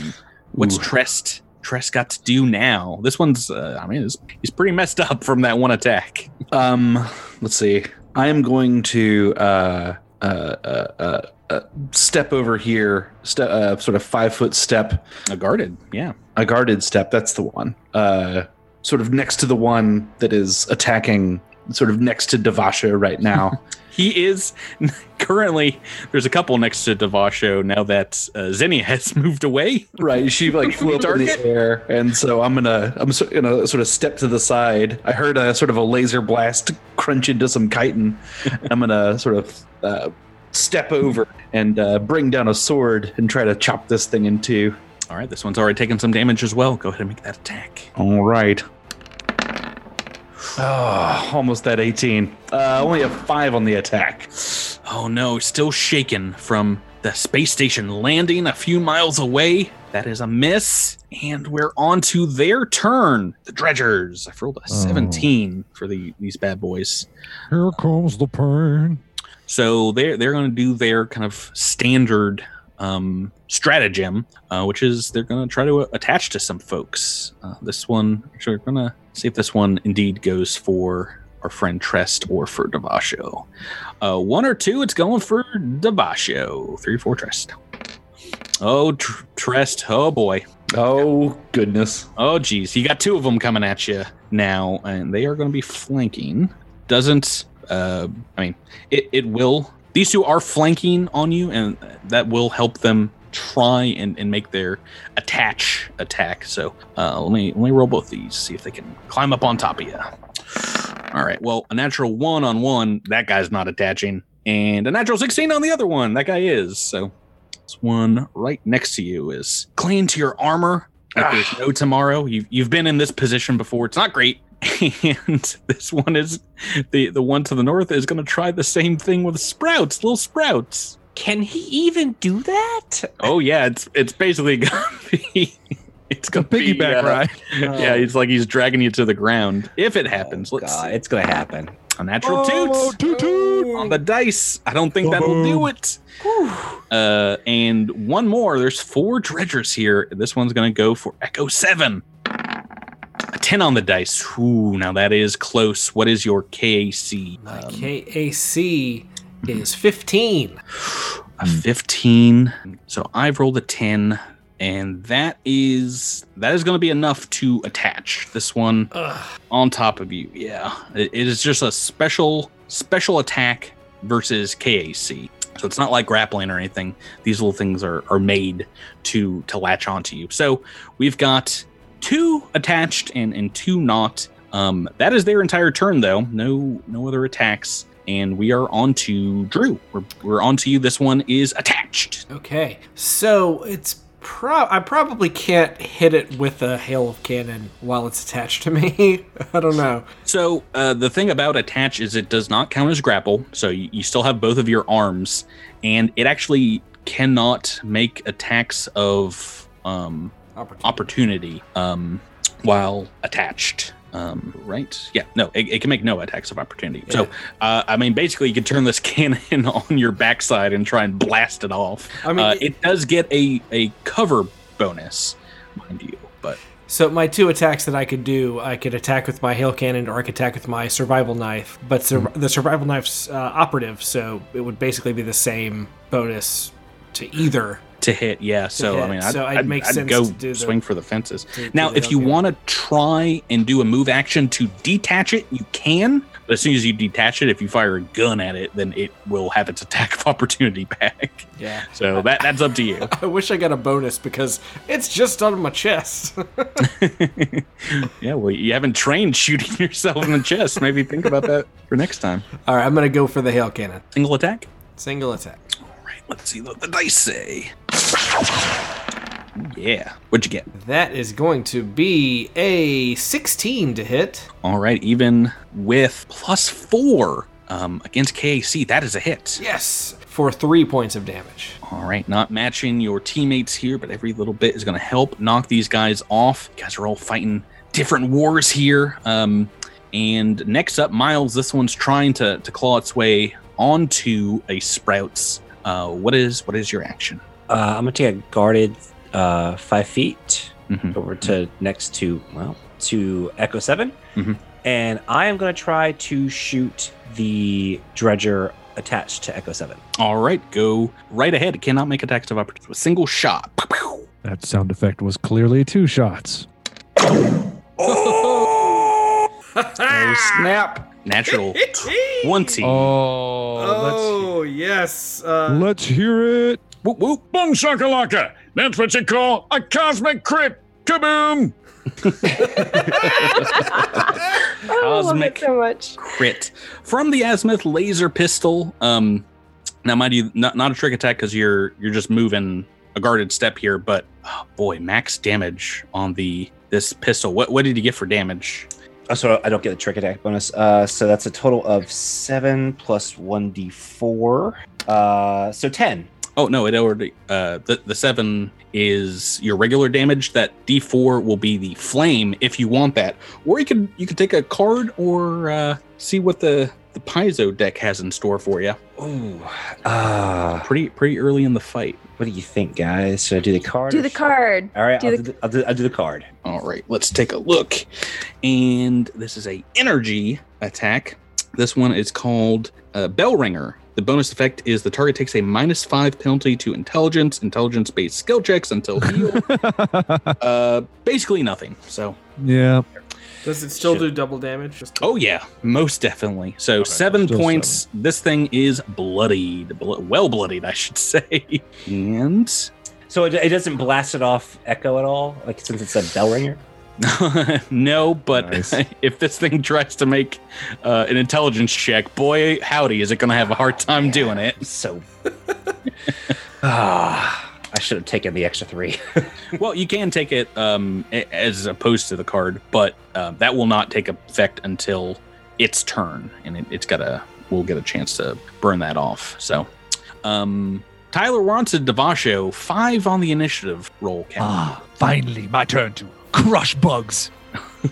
Speaker 3: What's
Speaker 4: Ooh.
Speaker 3: Trest? Trest got to do now. This one's, uh, I mean, he's, he's pretty messed up from that one attack.
Speaker 4: Um, let's see. I am going to uh, uh, uh, uh, uh, step over here, step, uh, sort of five foot step,
Speaker 3: A guarded, yeah.
Speaker 4: a guarded step. That's the one. Uh, sort of next to the one that is attacking, sort of next to Devasho right now. (laughs)
Speaker 3: He is (laughs) currently, there's a couple next to Devasho now that uh, Zenny has (laughs) moved away.
Speaker 4: right. She like flew up in the air, and so I'm gonna I'm so- gonna sort of step to the side. I heard a sort of a laser blast crunch into some chitin. I'm gonna sort of uh, step over and uh, bring down a sword and try to chop this thing in two.
Speaker 3: All right, this one's already taken some damage as well. Go ahead and make that attack.
Speaker 4: All right. Oh, almost at 18. Uh, only a five on the attack.
Speaker 3: Oh no, still shaken from the space station landing a few miles away. That is a miss. And we're on to their turn. The dredgers. I've rolled a 17 for the these bad boys.
Speaker 8: Here comes the pain.
Speaker 3: So they're they're gonna do their kind of standard um stratagem, uh, which is they're gonna try to attach to some folks. Uh, this one actually we're gonna see if this one indeed goes for our friend Trest or for Devasho. Uh, one or two, it's going for Devasho. Three, four, Trest. Oh, tr- Trest. Oh boy.
Speaker 4: Oh, goodness.
Speaker 3: Oh geez, you got two of them coming at you now, and they are going to be flanking. Doesn't uh, I mean it? It will. These two are flanking on you, and that will help them try and, and make their attach attack. So uh, let me let me roll both these, see if they can climb up on top of you. All right. Well, a natural one on one, that guy's not attaching, and a natural sixteen on the other one, that guy is. So this one right next to you is clinging to your armor. Like there's no tomorrow. You've you've been in this position before. It's not great. (laughs) And this one is the the one to the north is going to try the same thing with sprouts, little sprouts.
Speaker 5: Can he even do that?
Speaker 3: Oh yeah, it's it's basically (laughs) gonna be it's gonna be,
Speaker 8: piggyback
Speaker 3: uh,
Speaker 8: ride. (laughs)
Speaker 3: Yeah, it's like he's dragging you to the ground. If it happens,
Speaker 5: Oh,
Speaker 3: let's
Speaker 5: God, it's gonna happen.
Speaker 3: a natural
Speaker 8: Oh,
Speaker 3: toots
Speaker 8: toot toot.
Speaker 3: on the dice. I don't think that'll do it. Uh, and one more. There's four dredgers here. This one's gonna go for Echo Seven. A ten on the dice. Ooh, now that is close. What is your KAC?
Speaker 1: My
Speaker 3: Um,
Speaker 1: KAC is 15.
Speaker 3: a 15 so i've rolled a 10 and that is that is going to be enough to attach this one
Speaker 1: Ugh.
Speaker 3: on top of you yeah it, it is just a special special attack versus kac so it's not like grappling or anything these little things are are made to to latch onto you so we've got two attached and and two not um that is their entire turn though no no other attacks and we are on to Drew. We're, we're on to you. This one is attached.
Speaker 1: Okay, so it's pro. I probably can't hit it with a hail of cannon while it's attached to me. (laughs) I don't know.
Speaker 3: So uh, the thing about attach is it does not count as grapple. So you, you still have both of your arms, and it actually cannot make attacks of um,
Speaker 1: Opportunity.
Speaker 3: opportunity um, while attached. Um, right? Yeah. No, it, it can make no attacks of opportunity. So, uh, I mean, basically, you can turn this (laughs) cannon on your backside and try and blast it off.
Speaker 1: I mean,
Speaker 3: uh,
Speaker 1: it-
Speaker 3: it does get a a cover bonus, mind you, but
Speaker 1: So my two attacks that I could do, I could attack with my hail cannon, or I could attack with my survival knife. But sur-
Speaker 3: Hmm.
Speaker 1: the survival knife's uh, operative, so it would basically be the same bonus to either.
Speaker 3: To hit, yeah. So I mean, I'd,
Speaker 1: So
Speaker 3: I'd, I'd
Speaker 1: sense
Speaker 3: go
Speaker 1: to do the-
Speaker 3: swing for the fences.
Speaker 1: to
Speaker 3: now, if you want to try and do a move action to detach it, you can. But as soon as you detach it, if you fire a gun at it, then it will have its attack of opportunity back.
Speaker 1: Yeah. (laughs)
Speaker 3: So that that's up to you. (laughs)
Speaker 1: I wish I got a bonus because it's just on my chest. (laughs)
Speaker 3: yeah, well, you haven't trained shooting yourself in the chest. Maybe think about that for next time.
Speaker 1: All right, I'm gonna go for the hail cannon.
Speaker 3: Single attack.
Speaker 1: Single attack.
Speaker 3: All right, let's see what the dice say. Yeah, what'd you get?
Speaker 1: That is going to be a 16 to hit.
Speaker 3: All right, even with plus four um, against KAC, that is a hit.
Speaker 1: Yes, for three points of damage.
Speaker 3: All right, not matching your teammates here, but every little bit is going to help knock these guys off. You guys are all fighting different wars here. Um, and next up, Miles. This one's trying to, to claw its way onto a Sprouts. Uh, what is what is your action?
Speaker 5: Uh, I'm gonna take a guarded uh, five feet
Speaker 3: Mhm.
Speaker 5: over to next to well to Echo 7
Speaker 3: Mhm.
Speaker 5: and I am gonna try to shoot the dredger attached to Echo Seven.
Speaker 3: All right, go right ahead. It cannot make attacks of opportunity. A single shot.
Speaker 8: That sound effect was clearly two shots.
Speaker 3: Oh (laughs) snap! Natural (laughs) twenty.
Speaker 8: Oh,
Speaker 1: Oh, yes. Uh,
Speaker 8: let's, let's hear it.
Speaker 3: Whoop whoop.
Speaker 6: Boom shakalaka! That's what you call a cosmic crit! Kaboom! (laughs)
Speaker 7: I love
Speaker 3: Cosmic
Speaker 7: it so much.
Speaker 3: crit from the azimuth laser pistol. Um, now, mind you, not, not a trick attack because you're you're just moving a guarded step here. But oh boy, max damage on the this pistol. What what did you get for damage?
Speaker 5: Oh, so I don't get the trick attack bonus. Uh, so that's a total of seven plus one d four. Uh, so ten.
Speaker 3: Oh no, it already uh the, the seven is your regular damage. That D four will be the flame if you want that. Or you could you could take a card or uh see what the the piezo deck has in store for you.
Speaker 5: Ooh. Uh,
Speaker 3: Pretty pretty early in the fight.
Speaker 5: what do you think, guys? Should I do the card?
Speaker 7: Do the
Speaker 5: sh-
Speaker 7: card.
Speaker 5: All right,
Speaker 7: Do
Speaker 5: I'll,
Speaker 7: the-
Speaker 5: do the, I'll, do, I'll do the card.
Speaker 3: All right, let's take a look. And this is a energy attack. This one is called uh, Bell Ringer. The bonus effect is the target takes a minus five penalty to intelligence, intelligence based skill checks until healed. (laughs) uh, basically nothing. So,
Speaker 8: yeah.
Speaker 1: does it still
Speaker 5: Shit.
Speaker 1: do double damage? Just
Speaker 3: oh yeah, most definitely. So seven
Speaker 8: still
Speaker 3: points. This thing is bloodied, well bloodied, I should (laughs) say. And
Speaker 5: So it, it doesn't blast it off Echo at all, like since it's a bell ringer. (laughs)
Speaker 3: no, but
Speaker 8: Nice. (laughs)
Speaker 3: if this thing tries to make uh, an intelligence check, boy, howdy, is it going to have a hard time doing it.
Speaker 5: So, (laughs) ah, I should have taken the extra three.
Speaker 3: Well, you can take it um, as opposed to the card, but uh, that will not take effect until its turn, and it, it's got a. We'll get a chance to burn that off. So, Um, Tyler wants a Devasho five on the initiative roll. Captain.
Speaker 6: Ah, finally, my turn to crush bugs.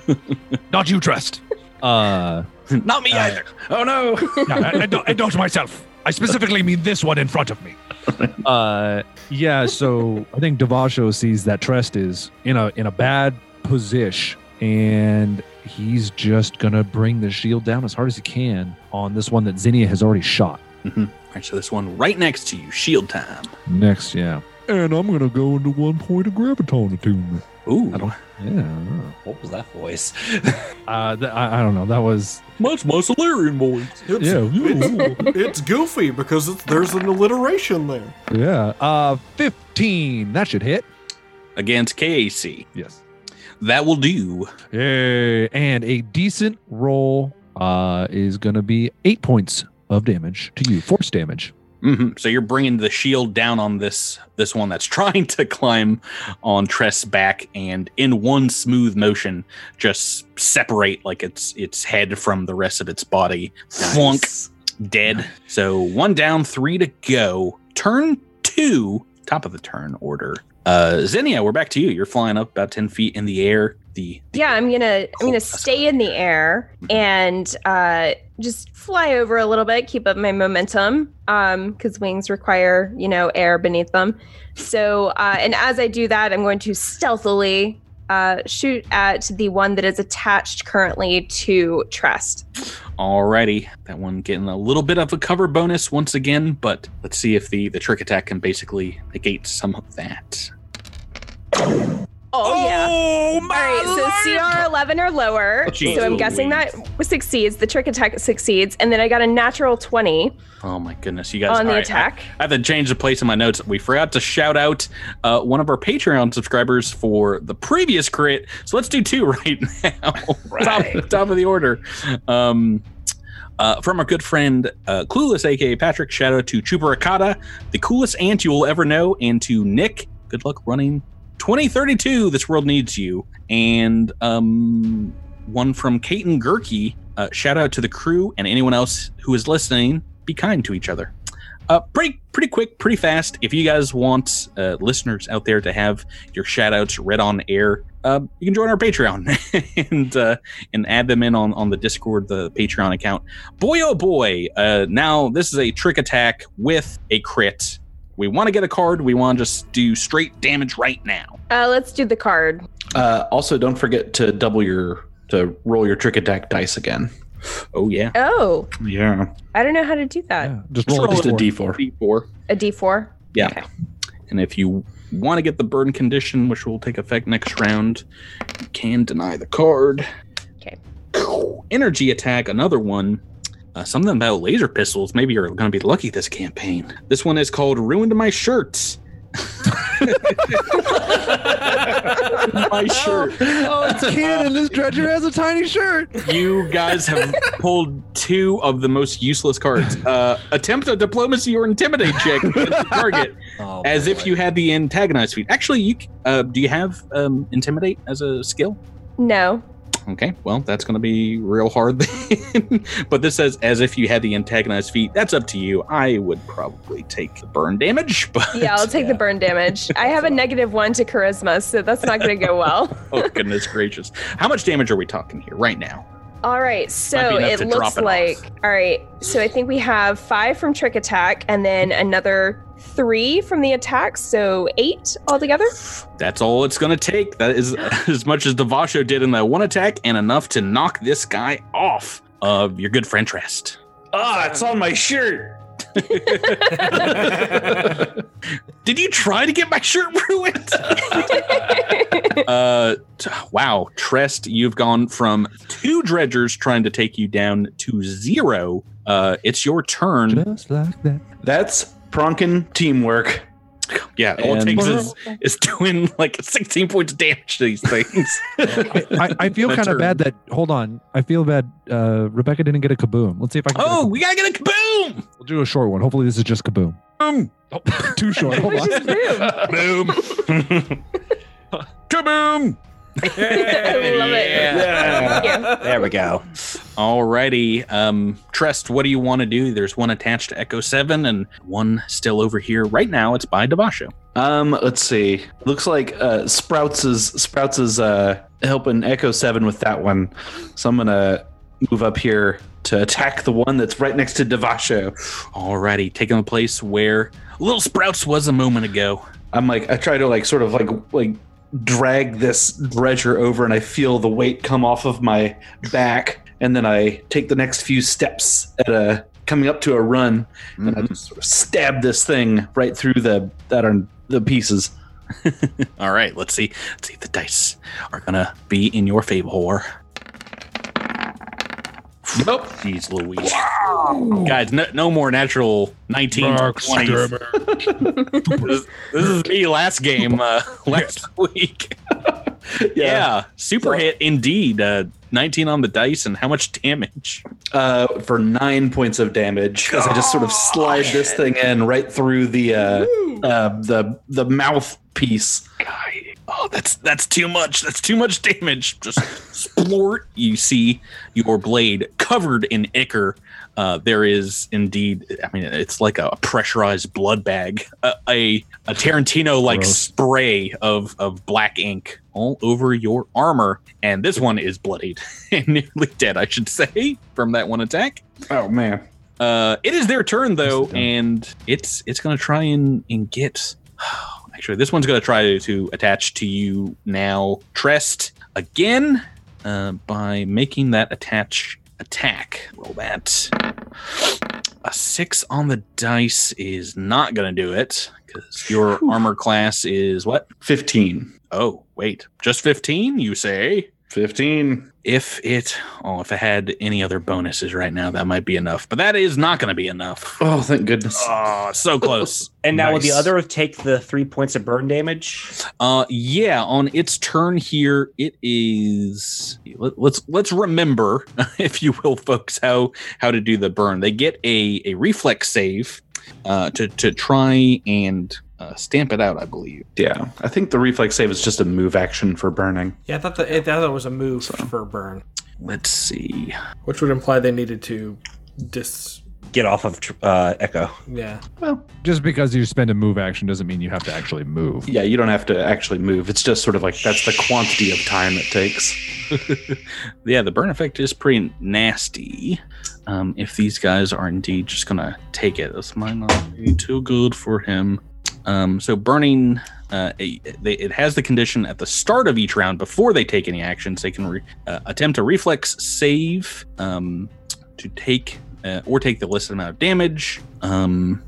Speaker 6: (laughs) Not you, Trest.
Speaker 8: Uh,
Speaker 3: Not me
Speaker 6: uh,
Speaker 3: either.
Speaker 4: Oh no! (laughs)
Speaker 6: No, I, I don't, I don't myself. I specifically mean this one in front of me. (laughs)
Speaker 8: uh, yeah. So I think Devasho sees that Trest is in a in a bad position, and he's just gonna bring the shield down as hard as he can on this one that Zinnia has already shot.
Speaker 3: All right, so this one right next to you, shield time.
Speaker 8: Next, yeah. And I'm gonna go into one point of graviton attunement.
Speaker 3: Ooh,
Speaker 8: I don't- Yeah.
Speaker 9: What was that voice? (laughs)
Speaker 8: Uh, th- I, I don't know. That was
Speaker 3: much more Solarian boys.
Speaker 1: It's,
Speaker 8: Yeah.
Speaker 1: it's, it's goofy because it's, there's an alliteration there.
Speaker 8: yeah. Uh, fifteen. That should hit.
Speaker 3: Against KAC.
Speaker 8: Yes.
Speaker 3: That will do.
Speaker 8: Yay! And a decent roll uh, is going to be eight points of damage to you, force damage.
Speaker 3: Hmm So you're bringing the shield down on this this one that's (laughs) trying to climb on Tress' back, and in one smooth motion, just separate like its its head from the rest of its body. Flunk, dead. So one down, three to go. Turn two, top of the turn order. Uh, Xenia, we're back to you. You're flying up about ten feet in the air. The
Speaker 7: Yeah, I'm gonna I'm gonna stay in the air and uh, just fly over a little bit, keep up my momentum, um, because wings require you know air beneath them. So uh, and as I do that, I'm going to stealthily uh, shoot at the one that is attached currently to Trest.
Speaker 3: Alrighty, that one getting a little bit of a cover bonus once again, but let's see if the the trick attack can basically negate some of that.
Speaker 7: Oh, yeah.
Speaker 3: Oh
Speaker 7: All right, so CR 11 or lower.
Speaker 3: Oh, geez
Speaker 7: so I'm guessing that succeeds. The trick attack succeeds, and then I got a natural 20
Speaker 3: Oh my goodness, you guys!
Speaker 7: on the
Speaker 3: all right,
Speaker 7: attack.
Speaker 3: I, I have to change the place in my notes. We forgot to shout out uh, one of our Patreon subscribers for the previous crit, so let's do two (laughs) right now. top, top of the order. Um, uh, from our good friend uh, Clueless, aka Patrick. Shout out to Chuparacata, the coolest ant you will ever know, and to Nick. Good luck running 2032. This world needs you. And um, one from Kaiten Gurkey. Uh, shout out to the crew and anyone else who is listening. Be kind to each other. Uh, pretty pretty quick, pretty fast. If you guys want uh, listeners out there to have your shout outs read on air, uh, you can join our Patreon (laughs) and uh, and add them in on, on the Discord, the Patreon account. Boy oh boy! Uh, now this is a trick attack with a crit. We want to get a card. We want to just do straight damage right now.
Speaker 7: Uh, let's do the card.
Speaker 4: Uh, also, don't forget to double your to roll your trick attack dice again.
Speaker 3: Oh yeah,
Speaker 7: Oh,
Speaker 4: Yeah,
Speaker 7: I don't know how to do that.
Speaker 8: Yeah, just roll,
Speaker 4: just a
Speaker 8: a
Speaker 4: D
Speaker 8: d4.
Speaker 4: four.
Speaker 3: D4.
Speaker 7: A D4.
Speaker 3: Yeah.
Speaker 7: Okay.
Speaker 3: And if you want to get the burn condition, which will take effect next round, you can deny the card.
Speaker 7: Okay.
Speaker 3: Energy attack, another one. Uh, something about laser pistols. Maybe you're going to be lucky this campaign. This one is called Ruined My Shirts. (laughs) my shirt.
Speaker 8: Oh, it's (laughs) canon. This dredger has a tiny shirt.
Speaker 3: You guys have pulled two of the most useless cards. Uh, attempt a diplomacy or intimidate check (laughs) against the target.
Speaker 9: Oh,
Speaker 3: as if you had the antagonized feat. Actually, you uh, do you have um, intimidate as a skill?
Speaker 7: No.
Speaker 3: Okay, well that's going to be real hard (laughs) then. but this says as if you had the antagonized feat. That's up to you. I would probably take the burn damage, (laughs) but
Speaker 7: Yeah, I'll take the burn damage. (laughs) I have a negative one to charisma, so that's not going to go well.
Speaker 3: oh goodness gracious, how much damage are we talking here right now?
Speaker 7: All right, so it looks
Speaker 3: it
Speaker 7: like
Speaker 3: off.
Speaker 7: all right. So I think we have five from trick attack, and then another three from the attack, so eight altogether.
Speaker 3: That's all it's going to take. That is (laughs) as much as Devasho did in that one attack, and enough to knock this guy off of your good friend Trest.
Speaker 4: Ah, it's on my shirt. (laughs)
Speaker 3: Did you try to get my shirt ruined? (laughs) uh, t- wow, Trest, you've gone from two dredgers trying to take you down to zero. Uh, it's your turn.
Speaker 8: Just like that.
Speaker 4: That's Pronkin teamwork.
Speaker 3: Yeah, all it takes is, is doing like 16 points of damage to these things. (laughs)
Speaker 8: I, I feel kind of bad that. Hold on. I feel bad. Uh, Rebecca didn't get a kaboom. Let's see if I can.
Speaker 3: oh,
Speaker 8: kaboom.
Speaker 3: we gotta get a kaboom!
Speaker 8: we'll do a short one. Hopefully, this is just kaboom.
Speaker 3: Boom!
Speaker 8: Oh, too short. (laughs) Hold on.
Speaker 3: Boom! kaboom! (laughs)
Speaker 7: I love it.
Speaker 4: Yeah.
Speaker 7: Thank.
Speaker 5: There we go.
Speaker 3: Alrighty. Um, Trest, what do you want to do? There's one attached to Echo 7 and one still over here. Right now, it's by Devasho.
Speaker 4: Um, let's see. Looks like uh, Sprouts is Sprouts is uh, helping Echo Seven with that one. So I'm gonna move up here to attack the one that's right next to Devasho.
Speaker 3: Alrighty, taking the place where Little Sprouts was a moment ago.
Speaker 4: I'm like I try to like sort of like like drag this dredger over, and I feel the weight come off of my back, and then I take the next few steps at a coming up to a run, and I mm-hmm. just sort of stab this thing right through the that are the pieces. (laughs)
Speaker 3: All right, let's see. Let's see if the dice are gonna be in your favor.
Speaker 4: Nope.
Speaker 3: Jeez Louise. Guys, no, no more natural 19
Speaker 6: Mark
Speaker 3: 20s. (laughs) This, this is me last game, uh, (laughs) last week. (laughs) Yeah, super hit indeed. Uh, 19 on the dice, and how much damage?
Speaker 4: uh, for nine points of damage as I just sort of slide this thing in right through the uh, uh, the the mouthpiece.
Speaker 3: Oh, that's that's too much. That's too much damage. Just splort. You see your blade covered in ichor. Uh, there is indeed. I mean, it's like a pressurized blood bag. A a, a Tarantino like spray of of black ink all over your armor, and this one is bloodied (laughs) and nearly dead. I should say from that one attack.
Speaker 4: Oh man!
Speaker 3: Uh, it is their turn though,
Speaker 8: Nicely
Speaker 3: and it's it's gonna try and and get. (sighs) Actually, this one's gonna try to attach to you now, Trest, again, uh, by making that attach attack. Roll that. A six on the dice is not gonna do it because your armor class is what?
Speaker 4: Fifteen.
Speaker 3: Oh, wait, just fifteen? You say?
Speaker 4: Fifteen.
Speaker 3: If it, oh, if it had any other bonuses right now, that might be enough. But that is not going to be enough.
Speaker 4: Oh, thank goodness.
Speaker 3: Oh, so close. (laughs)
Speaker 5: And now will the other take the three points of burn damage?
Speaker 3: Uh, yeah. On its turn here, it is. Let, let's let's remember, (laughs) if you will, folks, how how to do the burn. They get a a reflex save, uh, to to try and uh, stamp it out. I believe.
Speaker 4: Yeah, I think the reflex save is just a move action for burning.
Speaker 1: Yeah, I thought that I thought it was a move for burn,
Speaker 3: Let's see.
Speaker 1: which would imply they needed to dis.
Speaker 5: Get off of uh, Echo.
Speaker 1: Yeah, Well,
Speaker 8: Just because you spend a move action doesn't mean you have to actually move.
Speaker 4: Yeah, you don't have to actually move. It's just sort of like that's the quantity of time it takes. (laughs)
Speaker 3: yeah, the burn effect is pretty nasty. Um, if these guys are indeed just gonna take it, this might not be too good for him. Um, so burning, uh, a, they, it has the condition at the start of each round before they take any actions. They can re, uh, attempt a reflex save um, to take uh, or take the listed amount of damage. Um,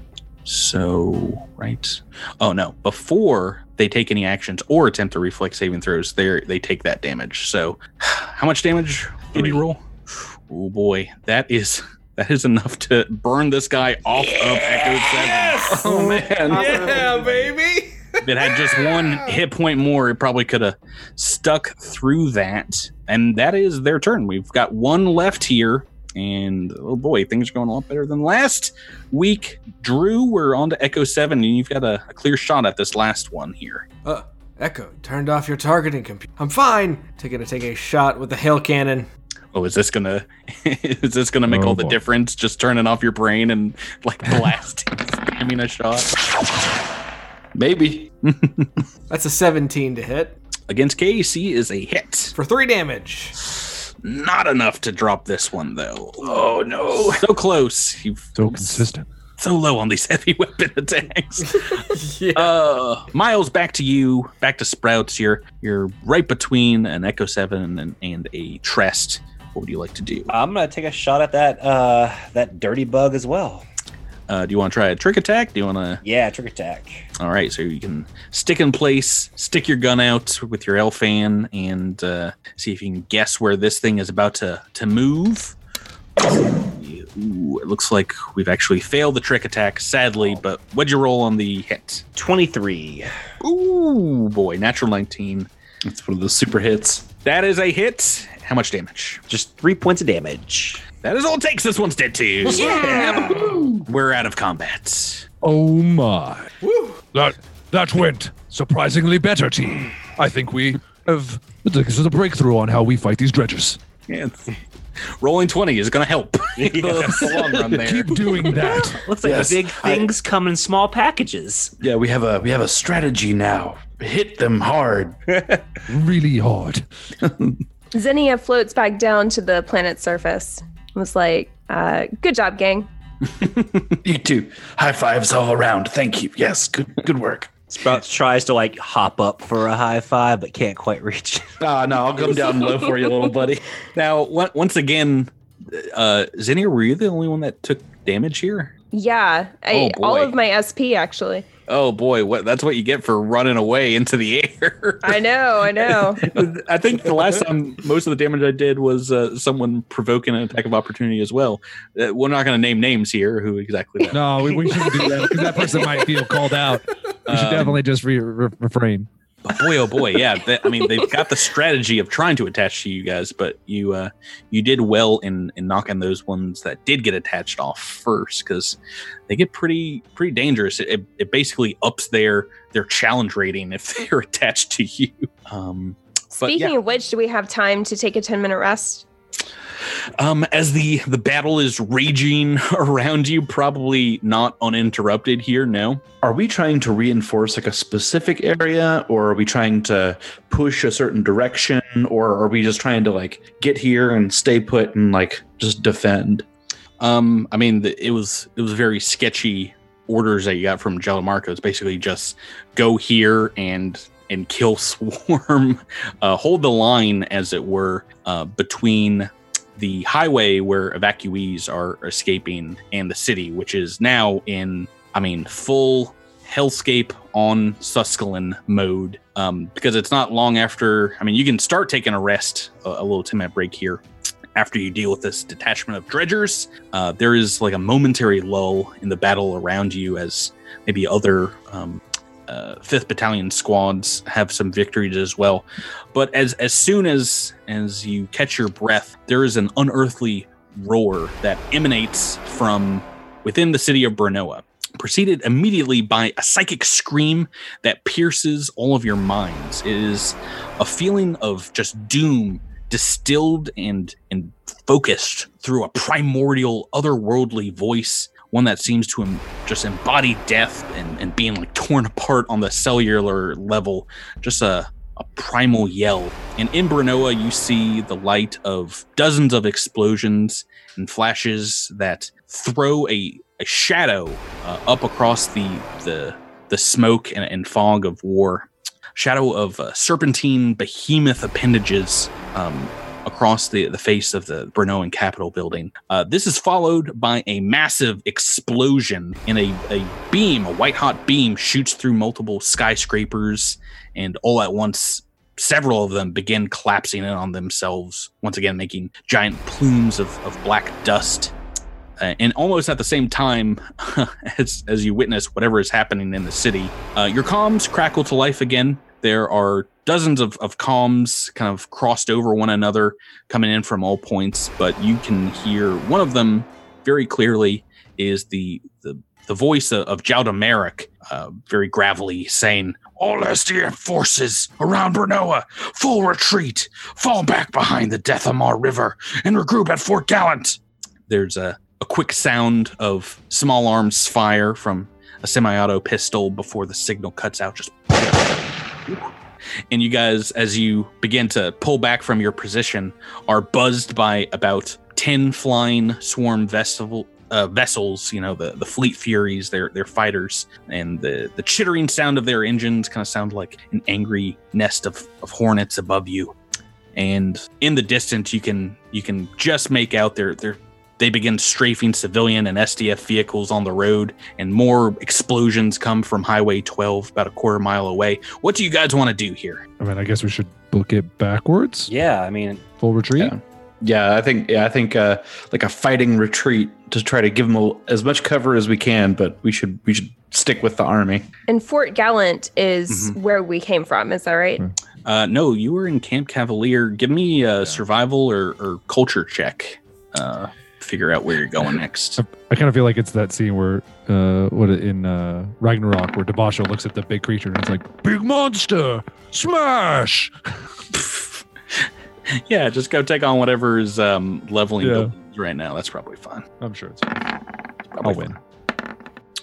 Speaker 3: so right, oh no, before they take any actions or attempt to reflex saving throws, they they take that damage. So (sighs) how much damage did you roll? Oh boy, that is (laughs) that is enough to burn this guy off of Echo Seven. (laughs)
Speaker 4: Oh man!
Speaker 1: yeah, baby.
Speaker 3: If it had just one (laughs) hit point more, it probably could have stuck through that. And that is their turn. We've got one left here. And oh boy, things are going a lot better than last week. Drew, we're on to Echo 7, and you've got a, a clear shot at this last one here.
Speaker 1: Uh, Echo, turned off your targeting computer. I'm fine. Taking to take a shot with the hail cannon.
Speaker 3: Oh, is this gonna (laughs) is this gonna make
Speaker 8: Oh,
Speaker 3: all the difference? Just turning off your brain and like (laughs) blasting, spamming a shot
Speaker 4: Maybe.
Speaker 1: That's a 17 to hit
Speaker 3: against KC is a hit.
Speaker 1: for three damage.
Speaker 3: Not enough to drop this one though. Oh no, so close. You've
Speaker 8: So consistent.
Speaker 3: so low on these (laughs) heavy weapon attacks. (laughs)
Speaker 1: Yeah.
Speaker 3: uh, Miles, back to you. Back to Sprouts. You're you're right between an Echo Seven and, and a Trest. What would you like to do?
Speaker 5: I'm gonna take a shot at that uh, that dirty bug as well.
Speaker 3: Uh, do you want to try a trick attack? Do you want to?
Speaker 5: Yeah, trick attack.
Speaker 3: All right, so you can stick in place, stick your gun out with your L fan, and uh, see if you can guess where this thing is about to to move. Ooh, it looks like we've actually failed the trick attack, sadly. But what'd you roll on the hit?
Speaker 5: Twenty-three.
Speaker 3: Ooh, boy, natural 19.
Speaker 4: It's one of those super hits.
Speaker 3: That is a hit. How much damage?
Speaker 5: Just three points of damage.
Speaker 3: That is all it takes. This one's dead too. We're out of combat.
Speaker 8: Oh my.
Speaker 6: That that went surprisingly better, team. I think we have this is a breakthrough on how we fight these dredgers.
Speaker 3: Yeah. rolling 20 is going to help (laughs) in the, the long run there.
Speaker 8: Keep doing that. (laughs)
Speaker 5: Looks like
Speaker 4: Yes,
Speaker 5: the big
Speaker 4: I-
Speaker 5: things come in small packages.
Speaker 4: Yeah, we have a we have a strategy now. Hit them hard. (laughs)
Speaker 8: really hard.
Speaker 7: Xenia floats back down to the planet's surface. And Was like, uh, "Good job, gang." (laughs)
Speaker 4: You too. High fives all around. Thank you. Yes, good good work.
Speaker 5: Sprouts tries to like hop up for a high five, but can't quite reach. (laughs)
Speaker 4: Ah, no, I'll come down low for you, little buddy.
Speaker 3: Now, on- once again, uh, Zinnia, were you the only one that took damage here?
Speaker 7: Yeah, I,
Speaker 3: Oh,
Speaker 7: all of my SP actually.
Speaker 3: Oh boy, what that's what you get for running away into the (laughs) air.
Speaker 7: I know, I know. (laughs)
Speaker 3: I think the last time most of the damage I did was uh, someone provoking an attack of opportunity as well. Uh, we're not going to name names here. Who exactly? That.
Speaker 8: No, we, we shouldn't do that because that person might feel called out. We should
Speaker 3: Um,
Speaker 8: definitely just re- re- refrain.
Speaker 3: But boy, oh boy, yeah. that- I mean, they've (laughs) got the strategy of trying to attach to you guys, but you uh, you did well in in knocking those ones that did get attached off first because they get pretty pretty dangerous. It, it, it basically ups their their challenge rating if (laughs) they're attached to you. Um,
Speaker 7: Speaking
Speaker 3: yeah.
Speaker 7: of which, do we have time to take a ten minute rest?
Speaker 3: Um, as the the battle is raging (laughs) around you, probably not uninterrupted here. No.
Speaker 4: Are we trying to reinforce like a specific area, or are we trying to push a certain direction, or are we just trying to like get here and stay put and like just defend?
Speaker 3: Um, I mean, the, it was it was very sketchy orders that you got from Marco. It's basically just go here and and kill (laughs) swarm, uh, hold the line, as it were, uh, between the highway where evacuees are escaping and the city, which is now in, I mean, full hellscape on Suscalan mode. Um, because it's not long after. I mean, you can start taking a rest, a, a little ten minute break here after you deal with this detachment of dredgers. Uh, there is like a momentary lull in the battle around you as maybe other um, Uh, fifth battalion squads have some victories as well. But as as soon as as you catch your breath, there is an unearthly roar that emanates from within the city of Brenoa. Preceded immediately by a psychic scream that pierces all of your minds. It is a feeling of just doom distilled and and focused through a primordial otherworldly voice one that seems to em- just embody death and, and being like torn apart on the cellular level. Just a, a primal yell. And in Brenoa you see the light of dozens of explosions and flashes that throw a, a shadow uh, up across the the the smoke and, and fog of war. Shadow of uh, serpentine behemoth appendages um, across the, the face of the Brenoan Capitol building. Uh, this is followed by a massive explosion in a, a beam, a white hot beam shoots through multiple skyscrapers, and all at once, several of them begin collapsing in on themselves, once again making giant plumes of, of black dust. Uh, and almost at the same time (laughs) as, as you witness whatever is happening in the city, uh, your comms crackle to life again. There are dozens of, of comms kind of crossed over one another coming in from all points, but you can hear one of them very clearly is the the, the voice of, of Jauda Merrick, uh, very gravelly, saying, All SDF forces around Brenoa, full retreat, fall back behind the Dethamar River, and regroup at Fort Gallant. There's a, a quick sound of small arms fire from a semi auto pistol before the signal cuts out. Just and you guys, as you begin to pull back from your position, are buzzed by about 10 flying swarm vessel, uh, vessels, you know, the, the fleet furies, their, their fighters, and the, the chittering sound of their engines kind of sound like an angry nest of, of hornets above you. And in the distance, you can you can just make out their their they begin strafing civilian and SDF vehicles on the road, and more explosions come from Highway 12 about a quarter mile away. What do you guys want to do here?
Speaker 8: I mean, I guess we should book it backwards.
Speaker 5: Yeah, I mean,
Speaker 8: Full retreat.
Speaker 4: Yeah. Yeah, I think yeah, I think uh, like a fighting retreat to try to give them a, as much cover as we can, but we should we should stick with the army.
Speaker 7: And Fort Gallant is
Speaker 3: Mhm.
Speaker 7: where we came from. Is that right?
Speaker 3: Uh, no, you were in Camp Cavalier. Give me a survival or, or culture check. Uh, figure out where you're going next. (laughs)
Speaker 8: I kind of feel like it's that scene where, uh, what in uh, Ragnarok, where Devasho looks at the big creature and it's like, "Big monster, smash!" (laughs)
Speaker 3: Yeah, just go take on whatever is um, leveling
Speaker 8: Yeah.
Speaker 3: right now. That's probably fine.
Speaker 8: I'm sure it's.
Speaker 3: Probably
Speaker 8: I'll win.
Speaker 3: fine.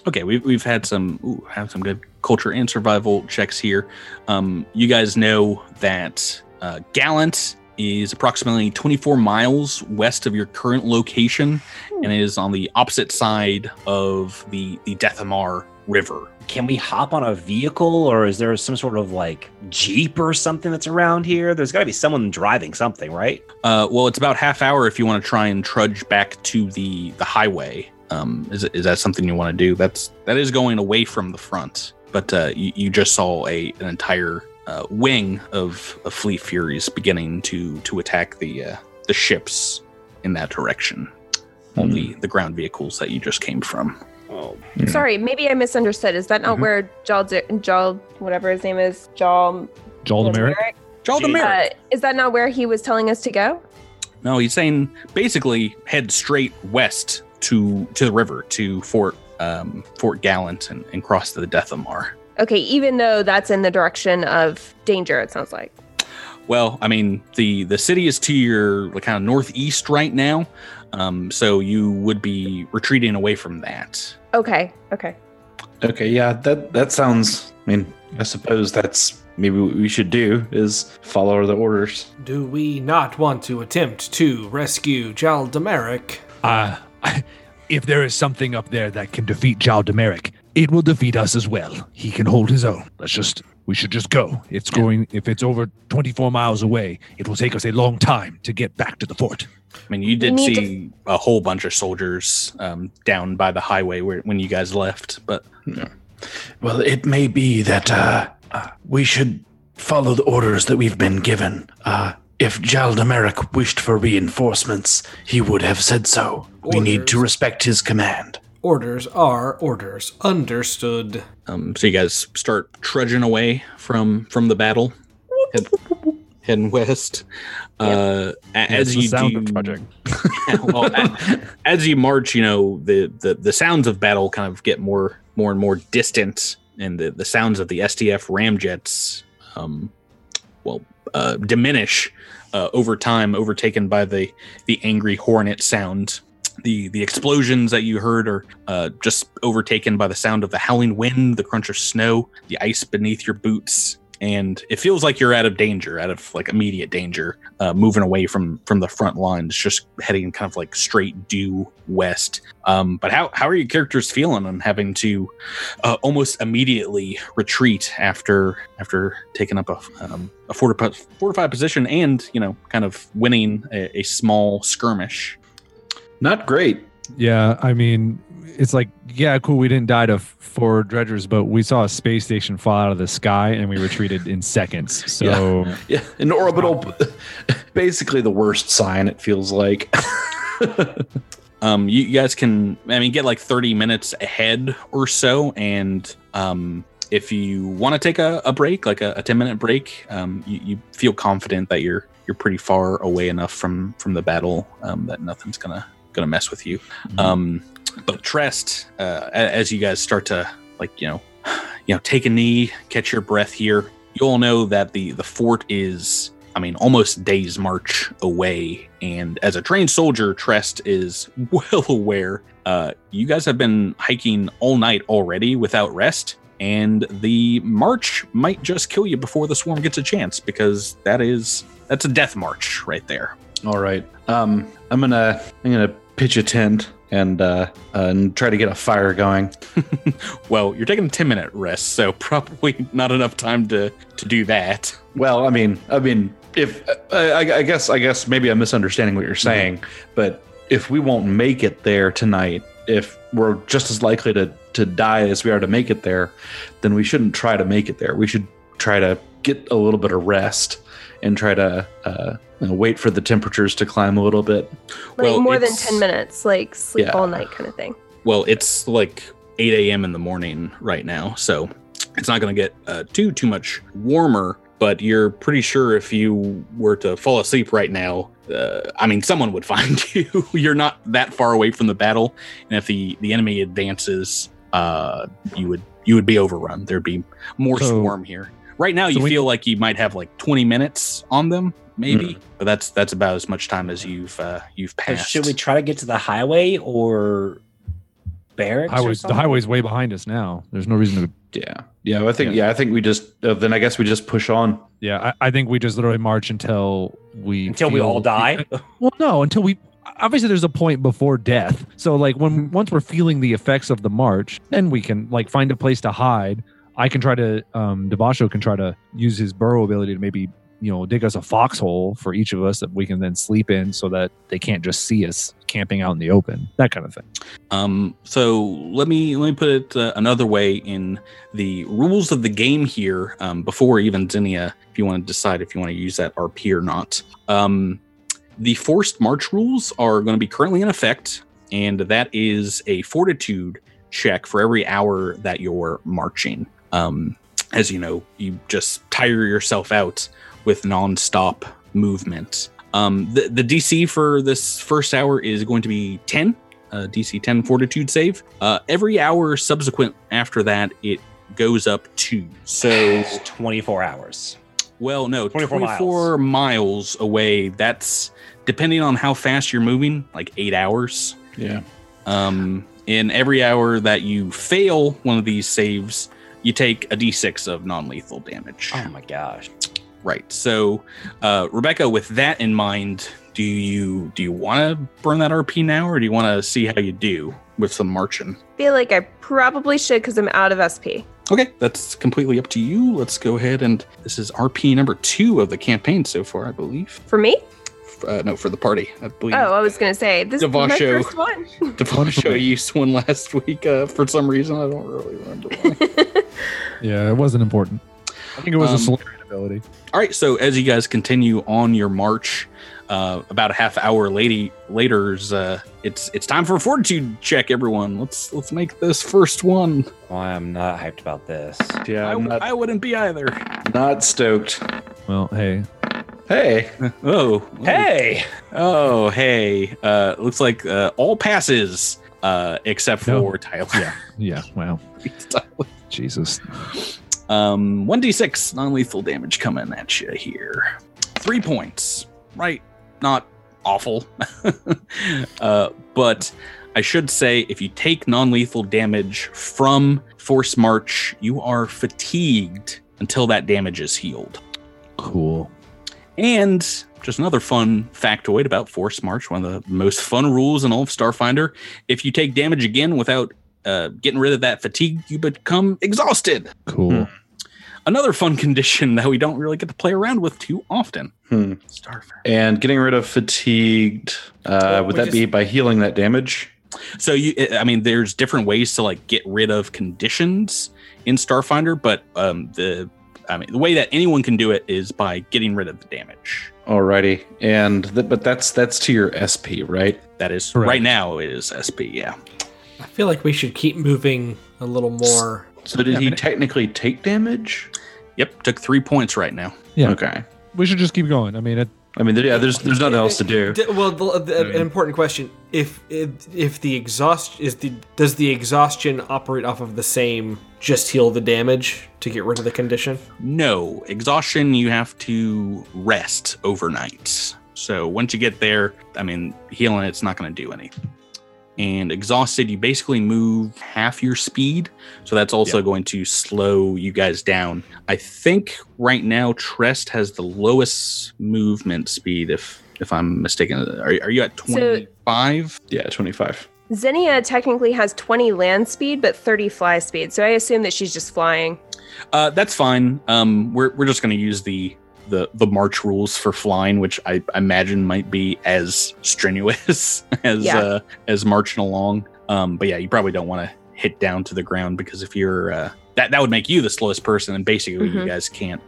Speaker 3: Okay, we've we've had some ooh, have some good culture and survival checks here. Um, you guys know that uh, Gallant is approximately 24 miles west of your current location, and is on the opposite side of the the Dethamar River.
Speaker 5: Can we hop on a vehicle or is there some sort of like Jeep or something that's around here? There's got to be someone driving something, right?
Speaker 3: Uh, well, it's about half hour if you want to try and trudge back to the the highway. Um, is is that something you want to do? That's that is going away from the front, but uh, you, you just saw a an entire uh, wing of, of fleet furies beginning to to attack the uh, the ships in that direction. Only the ground vehicles that you just came from.
Speaker 5: Oh,
Speaker 7: Sorry, maybe I misunderstood. Is that not
Speaker 8: Mhm.
Speaker 7: where Jal, Jal, whatever his name is, Jal
Speaker 8: Jaldemeric?
Speaker 3: Jaldemar.
Speaker 7: Uh, is that not where he was telling us to go?
Speaker 3: No, he's saying basically head straight west to to the river to Fort um, Fort Gallant and, and cross to the Dethamar.
Speaker 7: Okay, even though that's in the direction of danger, it sounds like.
Speaker 3: Well, I mean, the the city is to your like, kind of northeast right now, um, so you would be retreating away from that.
Speaker 7: Okay, okay.
Speaker 4: Okay, yeah, that that sounds. I mean, I suppose that's maybe what we should do is follow the orders.
Speaker 1: Do we not want to attempt to rescue Jaldemeric?
Speaker 6: Uh, (laughs) if there is something up there that can defeat Jaldemeric, it will defeat us as well. He can hold his own. Let's just, we should just go. It's going, if it's over 24 miles away, it will take us a long time to get back to the fort.
Speaker 3: I mean, you did
Speaker 7: need to-
Speaker 3: see a whole bunch of soldiers um, down by the highway where when you guys left, but
Speaker 9: Well, it may be that uh, uh, we should follow the orders that we've been given. Uh, if Jaldemeric wished for reinforcements, he would have said so. We need to respect his command.
Speaker 1: Orders are orders. Understood.
Speaker 3: um, so you guys start trudging away from from the battle, head, heading west. Uh, a- as you
Speaker 8: sound
Speaker 3: do,
Speaker 8: of trudging. (laughs)
Speaker 3: well, a- as you march, you know the, the the sounds of battle kind of get more more and more distant, and the the sounds of the SDF ramjets, um, well, uh, diminish uh, over time, overtaken by the the angry hornet sound. The the explosions that you heard are uh, just overtaken by the sound of the howling wind, the crunch of snow, the ice beneath your boots, and it feels like you're out of danger, out of like immediate danger, uh, moving away from from the front lines, just heading kind of like straight due west. Um, but how how are your characters feeling on having to uh, almost immediately retreat after after taking up a um, a fortified, position and you know kind of winning a, a small skirmish?
Speaker 4: Not great.
Speaker 8: Yeah, I mean, it's like, yeah, cool. We didn't die to four dredgers, but we saw a space station fall out of the sky and we retreated in seconds. (laughs) So,
Speaker 4: Yeah, an orbital. (laughs) Basically, the worst sign. It feels like. (laughs)
Speaker 3: um, you, you guys can i mean get like 30 minutes ahead or so and um, if you want to take a, a break like a, a 10 minute break um, you, you feel confident that you're you're pretty far away enough from from the battle um, that nothing's gonna gonna mess with you um, but trest uh, as you guys start to like you know (sighs) you know take a knee catch your breath here you all know that the the fort is I mean, almost day's march away. And as a trained soldier, Trest is (laughs) well aware. Uh, you guys have been hiking all night already without rest, and the march might just kill you before the swarm gets a chance because that is that's a death march right there.
Speaker 4: All right. Um, I'm gonna I'm gonna pitch a tent and uh, uh and try to get a fire going. (laughs)
Speaker 3: Well, you're taking a 10 minute rest, so probably not enough time to to do that.
Speaker 4: Well, I mean, I mean, if I, I I guess I guess maybe I'm misunderstanding what you're saying, but if we won't make it there tonight, if we're just as likely to to die as we are to make it there, then we shouldn't try to make it there. We should try to get a little bit of rest and try to uh, you know, wait for the temperatures to climb a little bit.
Speaker 7: Like
Speaker 3: Well,
Speaker 7: more than 10 minutes, like sleep
Speaker 4: Yeah.
Speaker 7: all night kind of thing.
Speaker 3: Well, it's like 8 a.m. in the morning right now, so it's not going to get uh, too too much warmer. But you're pretty sure if you were to fall asleep right now, uh, I mean, someone would (laughs) find you. you're not that far away from the battle, and if the the enemy advances, uh, you would you would be overrun. There'd be more
Speaker 8: So-
Speaker 3: swarm here. Right now,
Speaker 8: So
Speaker 3: you
Speaker 8: we-
Speaker 3: feel like you might have like 20 minutes on them, maybe,
Speaker 8: Hmm.
Speaker 3: but that's that's about as much time as you've uh, you've passed.
Speaker 5: should we try to get to the highway or barracks? or
Speaker 8: Highways, the highway's way behind us now. There's no reason to.
Speaker 4: Yeah, yeah. I think yeah, I think we just uh, then I guess we just push on.
Speaker 8: Yeah, I, I think we just literally march until we
Speaker 5: until we all die. (laughs)
Speaker 8: Well, no, until we. Obviously, there's a point before death. So, like, when once we're feeling the effects of the march, then we can like find a place to hide. I can try to. Um, Devasho can try to use his burrow ability to maybe you know dig us a foxhole for each of us that we can then sleep in, so that they can't just see us camping out in the open. That kind of thing.
Speaker 3: Um, so let me let me put it uh, another way in the rules of the game here. Um, before even Zinnia, if you want to decide if you want to use that RP or not, um, the forced march rules are going to be currently in effect, and that is a fortitude check for every hour that you're marching. Um, as you know, you just tire yourself out with nonstop movement. Um, the, the DC for this first hour is going to be 10 uh, DC 10 Fortitude save. Uh, every hour subsequent after that, it goes up two. So,
Speaker 5: It's 24 hours.
Speaker 3: well, no,
Speaker 5: 24
Speaker 3: 24, miles. away. That's depending on how fast you're moving, like eight hours.
Speaker 4: Yeah.
Speaker 3: Um, in every hour that you fail one of these saves, you take a d6 of non lethal damage.
Speaker 5: Oh my gosh.
Speaker 3: Right. So, uh, Rebecca, with that in mind, do you do you want to burn that RP now, or do you want to see how you do with some marching?
Speaker 7: feel like I probably should because I'm out of SP.
Speaker 3: Okay, that's completely up to you. Let's go ahead and this is RP number two of the campaign so far, I believe.
Speaker 7: For me?
Speaker 3: Uh, no, for the party, I believe.
Speaker 7: Oh, I was gonna say this is my
Speaker 3: Devasho.
Speaker 7: first one. (laughs)
Speaker 3: Devasho used one last week uh, for some reason. I don't really remember why. (laughs)
Speaker 8: Yeah, it wasn't important. I think it was
Speaker 3: Um,
Speaker 8: a Solarian ability.
Speaker 3: All right, so as you guys continue on your march, uh, about a half hour lady later's uh, it's it's time for a fortitude check. Everyone, let's let's make this first one.
Speaker 5: Well, I'm not hyped about this.
Speaker 4: Yeah,
Speaker 3: I,
Speaker 4: not,
Speaker 3: I wouldn't be either.
Speaker 4: not stoked.
Speaker 8: Well, hey,
Speaker 4: Hey, (laughs)
Speaker 3: Oh,
Speaker 5: Hey!
Speaker 3: oh, hey. Uh, looks like uh, all passes uh, except
Speaker 8: No.
Speaker 3: for Tyler.
Speaker 8: yeah, yeah. Wow, (laughs) Jesus.
Speaker 3: Um, 1d6 non lethal damage coming at you here. Three points. Right. Not awful. (laughs) uh, but I should say if you take non lethal damage from Force March, you are fatigued until that damage is healed.
Speaker 8: Cool.
Speaker 3: And just another fun factoid about Force March, one of the most fun rules in all of Starfinder. If you take damage again without uh, getting rid of that fatigue, you become exhausted.
Speaker 8: Cool.
Speaker 3: Another fun (laughs) condition that we don't really get to play around with too often.
Speaker 4: Hmm.
Speaker 3: Starfarer.
Speaker 4: and getting rid of fatigued. Uh,
Speaker 3: Well,
Speaker 4: would
Speaker 3: we
Speaker 4: that be by healing that damage?
Speaker 3: So you, I mean, there's different ways to like get rid of conditions in Starfinder, but um, the, I mean, the way that anyone can do it is by getting rid of the damage.
Speaker 4: Alrighty, and th- but that's that's to your SP, right?
Speaker 3: That is
Speaker 8: Correct.
Speaker 3: right now it is SP. Yeah.
Speaker 1: I feel like we should keep moving a little more.
Speaker 4: So did
Speaker 8: Yeah, I
Speaker 4: he
Speaker 8: mean-
Speaker 4: technically take damage?
Speaker 3: Yep. Took three points right now.
Speaker 8: Yeah.
Speaker 4: Okay.
Speaker 8: We should just keep going. I mean, it,
Speaker 4: I mean, yeah. There's there's nothing else to do.
Speaker 1: Well, the, the, an important question: if, if if the exhaust is the does the exhaustion operate off of the same just heal the damage to get rid of the condition?
Speaker 3: No exhaustion. You have to rest overnight. So once you get there, I mean, healing it's not going to do anything. And exhausted, you basically move half your speed. So that's also going to slow you guys down. I think right now Trest has the lowest movement speed, if if I'm mistaken. Are, are you at
Speaker 7: So-
Speaker 3: 25?
Speaker 4: Yeah, 25.
Speaker 7: Xenia technically has 20 land speed, but 30 fly speed. So I assume that she's just flying.
Speaker 3: Uh, that's fine. Um, we're we're just going to use the the the march rules for flying, which I imagine might be as strenuous (laughs) as
Speaker 7: Yeah.
Speaker 3: uh, as marching along. Um, but yeah, you probably don't want to hit down to the ground because if you're uh, that that would make you the slowest person, and basically you
Speaker 7: Mhm.
Speaker 3: guys can't.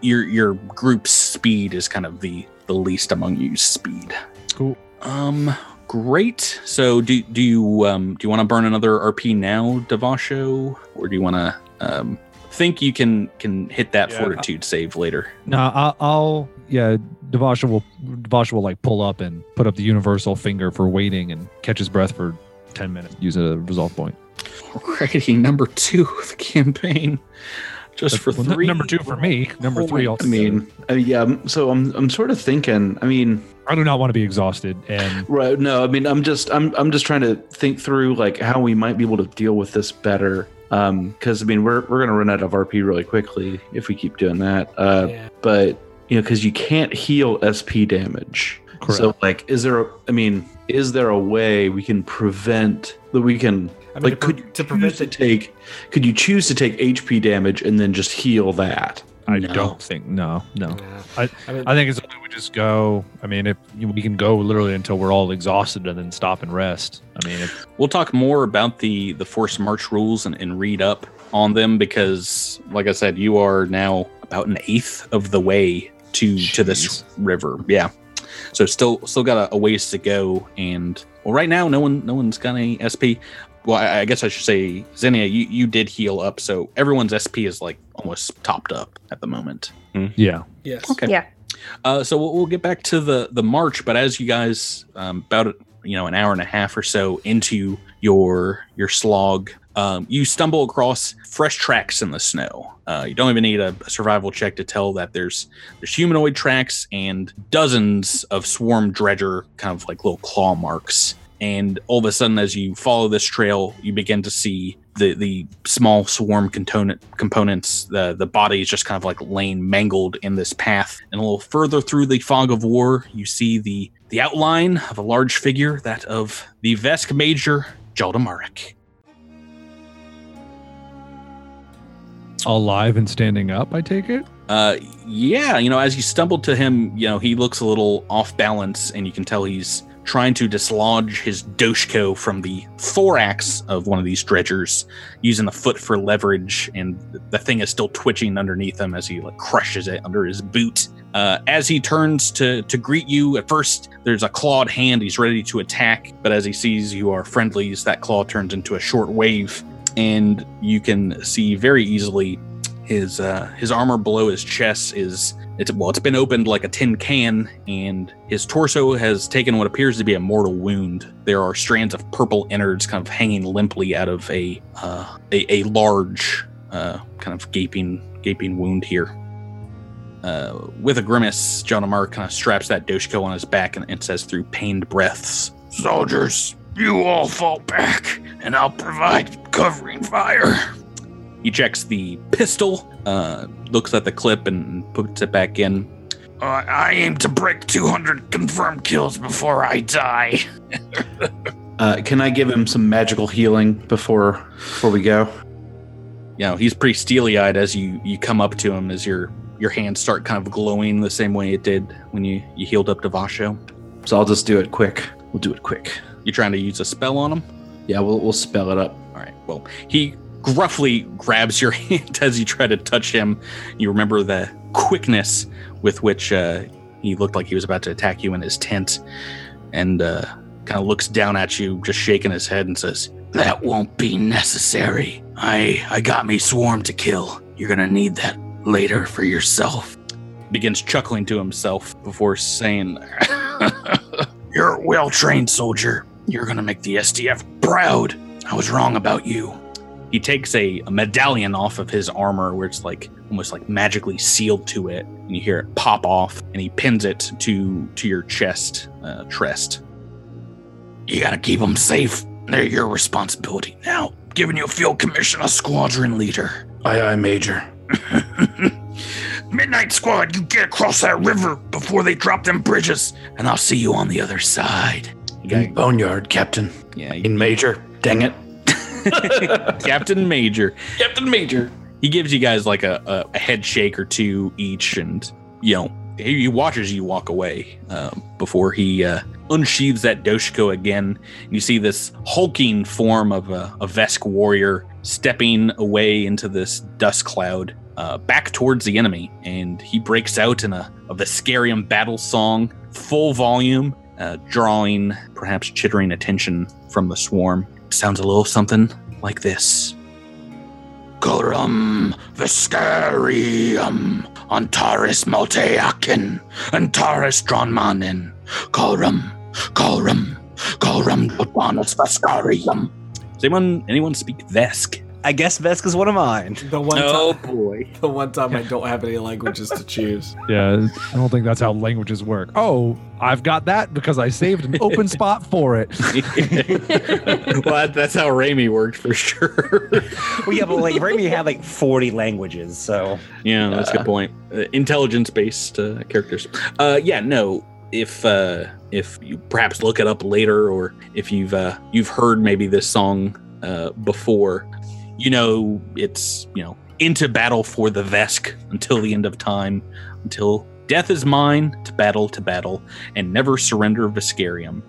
Speaker 3: Your your group's speed is kind of the the least among you speed.
Speaker 8: Cool.
Speaker 3: Um, great. So do do you um do you want to burn another RP now, Devasho, or do you want to um think you can can hit that
Speaker 8: Yeah.
Speaker 3: fortitude save later?
Speaker 8: no, I'll, I'll yeah. Devasho will Devasho will like pull up and put up the universal finger for waiting and catch his breath for ten minutes. Use a resolve point.
Speaker 3: Alrighty, number two of the campaign. Just for
Speaker 8: Well,
Speaker 3: three.
Speaker 8: number two for me. Number
Speaker 3: Oh
Speaker 8: three.
Speaker 3: my-
Speaker 8: I'll,
Speaker 4: I mean, uh, yeah. So I'm I'm sort of thinking. I mean,
Speaker 8: I do not want to be exhausted, and
Speaker 4: right? No, I mean, I'm just I'm I'm just trying to think through like how we might be able to deal with this better. Um, because I mean, we're we're gonna run out of RP really quickly if we keep doing that. Uh,
Speaker 1: Yeah.
Speaker 4: but you know, because you can't heal SP damage. So, like, is there? A, I mean, is there a way we can prevent that we can?
Speaker 1: I mean,
Speaker 4: like,
Speaker 1: to,
Speaker 4: could
Speaker 1: pre-
Speaker 4: you
Speaker 1: to
Speaker 4: choose
Speaker 1: prevent
Speaker 4: to take? Could you choose to take HP damage and then just heal that?
Speaker 8: I
Speaker 3: No.
Speaker 8: don't think no, no.
Speaker 1: Yeah.
Speaker 8: I-
Speaker 1: I mean,
Speaker 8: I think it's only we just go. I mean, if we can go literally until we're all exhausted and then stop and rest. I mean, if,
Speaker 3: We'll talk more about the the forced march rules and, and read up on them because, like I said, you are now about an eighth of the way to to this river. Yeah, so still still got a, a ways to go. And well, right now, no one no one's got any SP. Well, I, I guess I should say, Xenia, you, you did heal up, so everyone's SP is like almost topped up at the moment. Hmm?
Speaker 8: yeah,
Speaker 1: yes.
Speaker 3: Okay.
Speaker 7: Yeah.
Speaker 3: Uh, so we'll, we'll get back to the the march, but as you guys um, about you know an hour and a half or so into your your slog, um, you stumble across fresh tracks in the snow. Uh, you don't even need a, a survival check to tell that there's there's humanoid tracks and dozens of swarm dredger kind of like little claw marks. And all of a sudden, as you follow this trail, you begin to see the the small swarm component components. The the body is just kind of like laying mangled in this path. And a little further through the fog of war, you see the the outline of a large figure, that of the Vesk Major Jaldamarik.
Speaker 8: alive and standing up. I take it.
Speaker 3: Uh, yeah, you know, as you stumble to him, you know, he looks a little off balance, and you can tell he's trying to dislodge his doshko from the thorax of one of these dredgers, using the foot for leverage, and the thing is still twitching underneath him as he like crushes it under his boot. Uh, as he turns to to greet you, at first there's a clawed hand. He's ready to attack, but as he sees you are friendlies, that claw turns into a short wave, and you can see very easily his uh, his armor below his chest is it's well it's been opened like a tin can and his torso has taken what appears to be a mortal wound there are strands of purple innards kind of hanging limply out of a uh, a, a large uh, kind of gaping gaping wound here uh, with a grimace john amar kind of straps that doshko on his back and, and says through pained breaths
Speaker 9: Soldiers, you all fall back, and I'll provide covering fire.
Speaker 3: He checks the pistol uh, looks at the clip and puts it back in
Speaker 9: Uh, I aim to break 200 confirmed kills before I die. (laughs)
Speaker 4: Uh, can I give him some magical healing before before we go?
Speaker 3: you know he's pretty steely eyed as you you come up to him as your your hands start kind of glowing the same way it did when you you healed up Devasho.
Speaker 4: So I'll just do it quick. We'll do it quick.
Speaker 3: You trying to use a spell on him?
Speaker 4: Yeah, we'll we'll spell it up.
Speaker 3: All right. Well, he gruffly grabs your (laughs) hand as you try to touch him. You remember the quickness with which uh, he looked like he was about to attack you in his tent, and uh, kind of looks down at you, just shaking his head, and says,
Speaker 9: That won't be necessary. I I got me swarm to kill. You're gonna need that later for yourself.
Speaker 3: begins chuckling to himself before saying, (laughs)
Speaker 9: You're a well trained soldier. You're gonna make the SDF proud. I was wrong about you.
Speaker 3: He takes a, a medallion off of his armor where it's like almost like magically sealed to it and you hear it pop off and he pins it to to your chest uh, trest
Speaker 9: You gotta keep them safe. They're your responsibility. Now, giving you a field commission a squadron leader. Aye, aye, Major. (laughs) Midnight Squad, you get across that river before they drop them bridges, and I'll see you on the other side.
Speaker 3: you got,
Speaker 9: Boneyard, Captain.
Speaker 3: yeah you,
Speaker 9: In Major. Dang it. (laughs)
Speaker 3: captain major.
Speaker 9: Captain Major.
Speaker 3: he gives you guys like a, a, head shake or two each and you know he, he watches you walk away um, before he uh, unsheathes that doshko again. You see this hulking form of a, a vesk warrior stepping away into this dust cloud uh, back towards the enemy and he breaks out in a, a Veskarium battle song full volume uh, drawing perhaps chittering attention from the swarm sounds a little something like this
Speaker 9: Coram Veskarium Antaris Malteakin Antaris Dronmanin Coram Coram Coram Dotanus Veskarium
Speaker 3: Does anyone anyone speak Vesk?
Speaker 5: I guess Vesk is one of mine.
Speaker 1: The one
Speaker 3: Oh
Speaker 1: time, (laughs)
Speaker 3: boy.
Speaker 1: the one time I don't have any languages to choose. (laughs)
Speaker 8: Yeah, I don't think that's how languages work. Oh, I've got that because I saved an open spot for it. (laughs)
Speaker 3: well, that, that's how Raimi worked for sure.
Speaker 5: Well, yeah, but like Raimi had like 40 languages, so
Speaker 3: yeah, that's a good point. Uh, Intelligence-based uh, characters. Uh, yeah, no. If uh, if you perhaps look it up later, or if you've uh, you've heard maybe this song uh, before, you know it's you know into battle for the Vesk until the end of time, until death is mine to battle to battle, and never surrender Veskarium.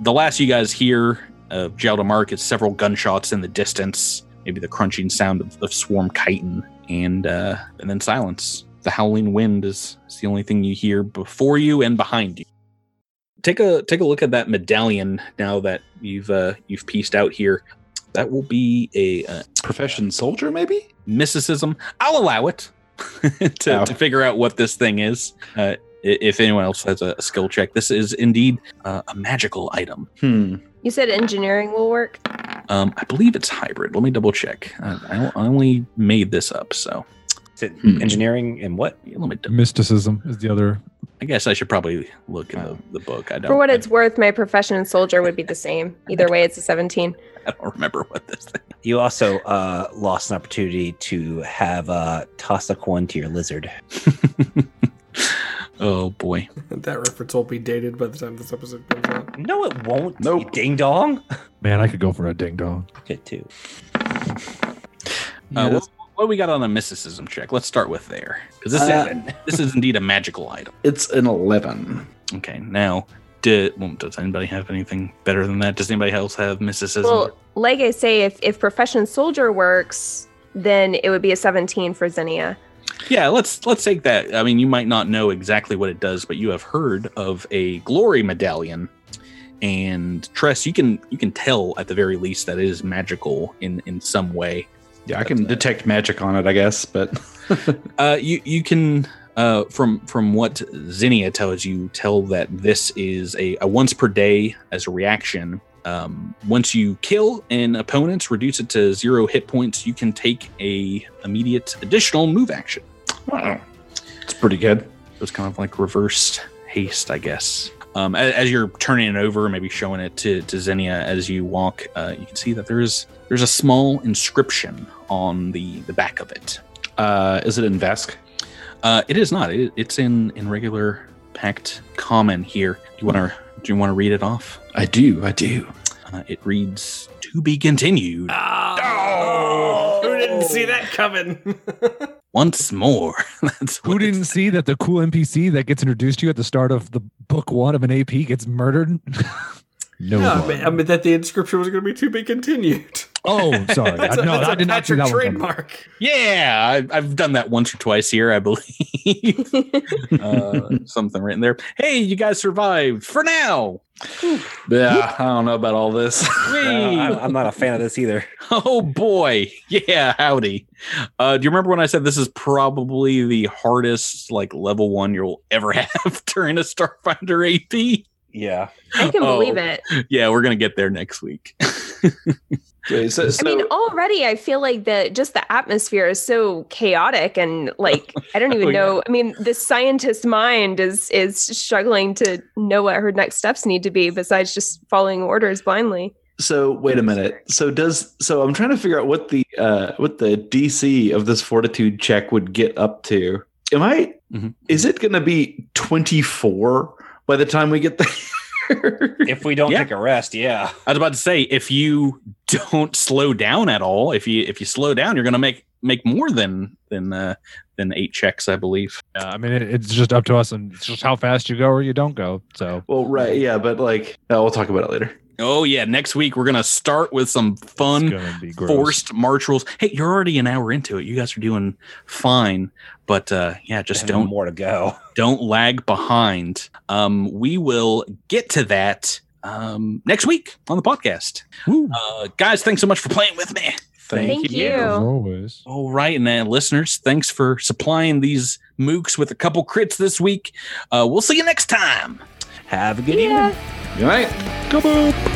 Speaker 3: The last you guys hear of Jaldamark is several gunshots in the distance, maybe the crunching sound of, of swarm chitin, and uh, and then silence. The howling wind is, is the only thing you hear before you and behind you. Take a take a look at that medallion now that you've uh, you've pieced out here. That will be a uh,
Speaker 4: Profession soldier, maybe?
Speaker 3: mysticism. I'll allow it (laughs) to,
Speaker 4: Oh.
Speaker 3: to figure out what this thing is. Uh, if anyone else has a skill check, this is indeed uh, a magical item.
Speaker 4: Hmm.
Speaker 7: You said engineering will work.
Speaker 3: Um, I believe it's hybrid. Let me double check. I, I I only made this up, so
Speaker 5: is it
Speaker 4: Hmm.
Speaker 5: engineering and what?
Speaker 3: let me.
Speaker 8: Mysticism is the other.
Speaker 3: I guess I should probably look in the, the book. I don't.
Speaker 7: For what
Speaker 3: I-
Speaker 7: it's worth, my profession and soldier would be the same. (laughs) Either way, it's a 17.
Speaker 3: I don't remember what this thing.
Speaker 5: You also uh, lost an opportunity to have uh, toss a coin to your lizard. (laughs)
Speaker 3: oh boy.
Speaker 1: that reference will be dated by the time this episode comes out.
Speaker 5: No, it won't.
Speaker 4: Nope.
Speaker 5: Ding dong.
Speaker 8: Man, I could go for a ding dong.
Speaker 5: Good too.
Speaker 3: Uh, what, what we got on a mysticism check? Let's start with there because this
Speaker 4: Uh,
Speaker 3: is this is indeed a magical item.
Speaker 4: It's an 11.
Speaker 3: Okay, now. Did, well, does anybody have anything better than that? Does anybody else have mysticism?
Speaker 7: Well, like I say, if, if profession soldier works, then it would be a 17 for Xenia.
Speaker 3: Yeah, let's let's take that. I mean, you might not know exactly what it does, but you have heard of a glory medallion. And Trest, you can you can tell at the very least that it is magical in in some way.
Speaker 4: Yeah, I can detect magic on it, I guess, but (laughs)
Speaker 3: Uh, you you can uh, from from what Xenia tells you, tell that this is a, a once per day as a reaction. Um, once you kill an opponent, reduce it to zero hit points, you can take a immediate additional move action.
Speaker 4: wow. It's pretty good.
Speaker 3: So it's kind of like reversed haste, I guess. Um, as, as you're turning it over, maybe showing it to, to Xenia as you walk, uh, you can see that there's there's a small inscription on the the back of it.
Speaker 4: Uh, is it in Vesk?
Speaker 3: Uh, it is not. It, it's in in regular packed common here. Do you want to do you want to read it off?
Speaker 4: I do, I do.
Speaker 3: Uh, it reads to be continued
Speaker 1: Oh, who didn't see that coming? (laughs)
Speaker 3: once more. (laughs) That's
Speaker 8: Who didn't see that the cool NPC that gets introduced to you at the start of the book one of an AP gets murdered? (laughs) no.
Speaker 1: no, I mean, I mean that the inscription was going to be to be continued. (laughs)
Speaker 8: oh, sorry. (laughs)
Speaker 1: That's
Speaker 8: I,
Speaker 1: a,
Speaker 8: no,
Speaker 1: that's
Speaker 8: I
Speaker 1: a
Speaker 8: did not see
Speaker 1: Patrick
Speaker 8: that one.
Speaker 1: trademark.
Speaker 3: Yeah, I've, I've done that once or twice here, I believe. (laughs) uh, something written there. Hey, you guys survived for now.
Speaker 4: Yeah, I don't know about all this. (laughs)
Speaker 5: Uh, I'm, I'm not a fan of this either.
Speaker 3: Oh boy, yeah, howdy. Uh, do you remember when I said this is probably the hardest, like level one you'll ever have during a Starfinder AP?
Speaker 5: Yeah.
Speaker 7: I can
Speaker 3: Oh.
Speaker 7: believe it.
Speaker 3: Yeah, we're gonna get there next week.
Speaker 4: Okay, so,
Speaker 7: I mean, already I feel like the just the atmosphere is so chaotic and like I don't (laughs) even
Speaker 3: Oh, yeah.
Speaker 7: know. I mean, the scientist mind is is struggling to know what her next steps need to be besides just following orders blindly.
Speaker 4: So wait a minute. So does so I'm trying to figure out what the uh what the DC of this fortitude check would get up to. Am I
Speaker 3: Mhm.
Speaker 4: is it gonna be 24 by the time we get there? (laughs) (laughs)
Speaker 5: If we don't
Speaker 3: Yeah.
Speaker 5: take a rest, yeah.
Speaker 3: I was about to say, if you don't slow down at all, if you if you slow down, you're gonna make make more than than uh, than eight checks, I believe.
Speaker 8: Yeah, I mean, it, it's just up to us, and it's just how fast you go or you don't go. So
Speaker 4: well, right, yeah, but like oh, we'll talk about it later.
Speaker 3: Oh yeah, next week we're gonna start with some fun
Speaker 8: gonna be gross.
Speaker 3: forced march rules. Hey, you're already an hour into it. You guys are doing fine, but uh, yeah, just
Speaker 5: Just
Speaker 3: don't
Speaker 5: more to go.
Speaker 3: don't lag behind. Um, we will get to that um, next week on the podcast. Uh, guys, thanks so much for playing with me.
Speaker 7: Thank you.
Speaker 8: As always.
Speaker 3: All right, and then listeners, thanks for supplying these mooks with a couple crits this week. Uh, we'll see you next time.
Speaker 5: Have a good
Speaker 7: yeah.
Speaker 5: evening.
Speaker 4: Good night.
Speaker 8: Kaboom.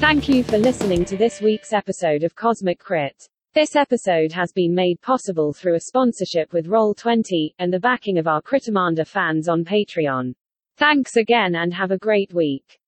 Speaker 10: Thank you for listening to this week's episode of Cosmic Crit. This episode has been made possible through a sponsorship with Roll20 and the backing of our Critamander fans on Patreon. Thanks again and have a great week.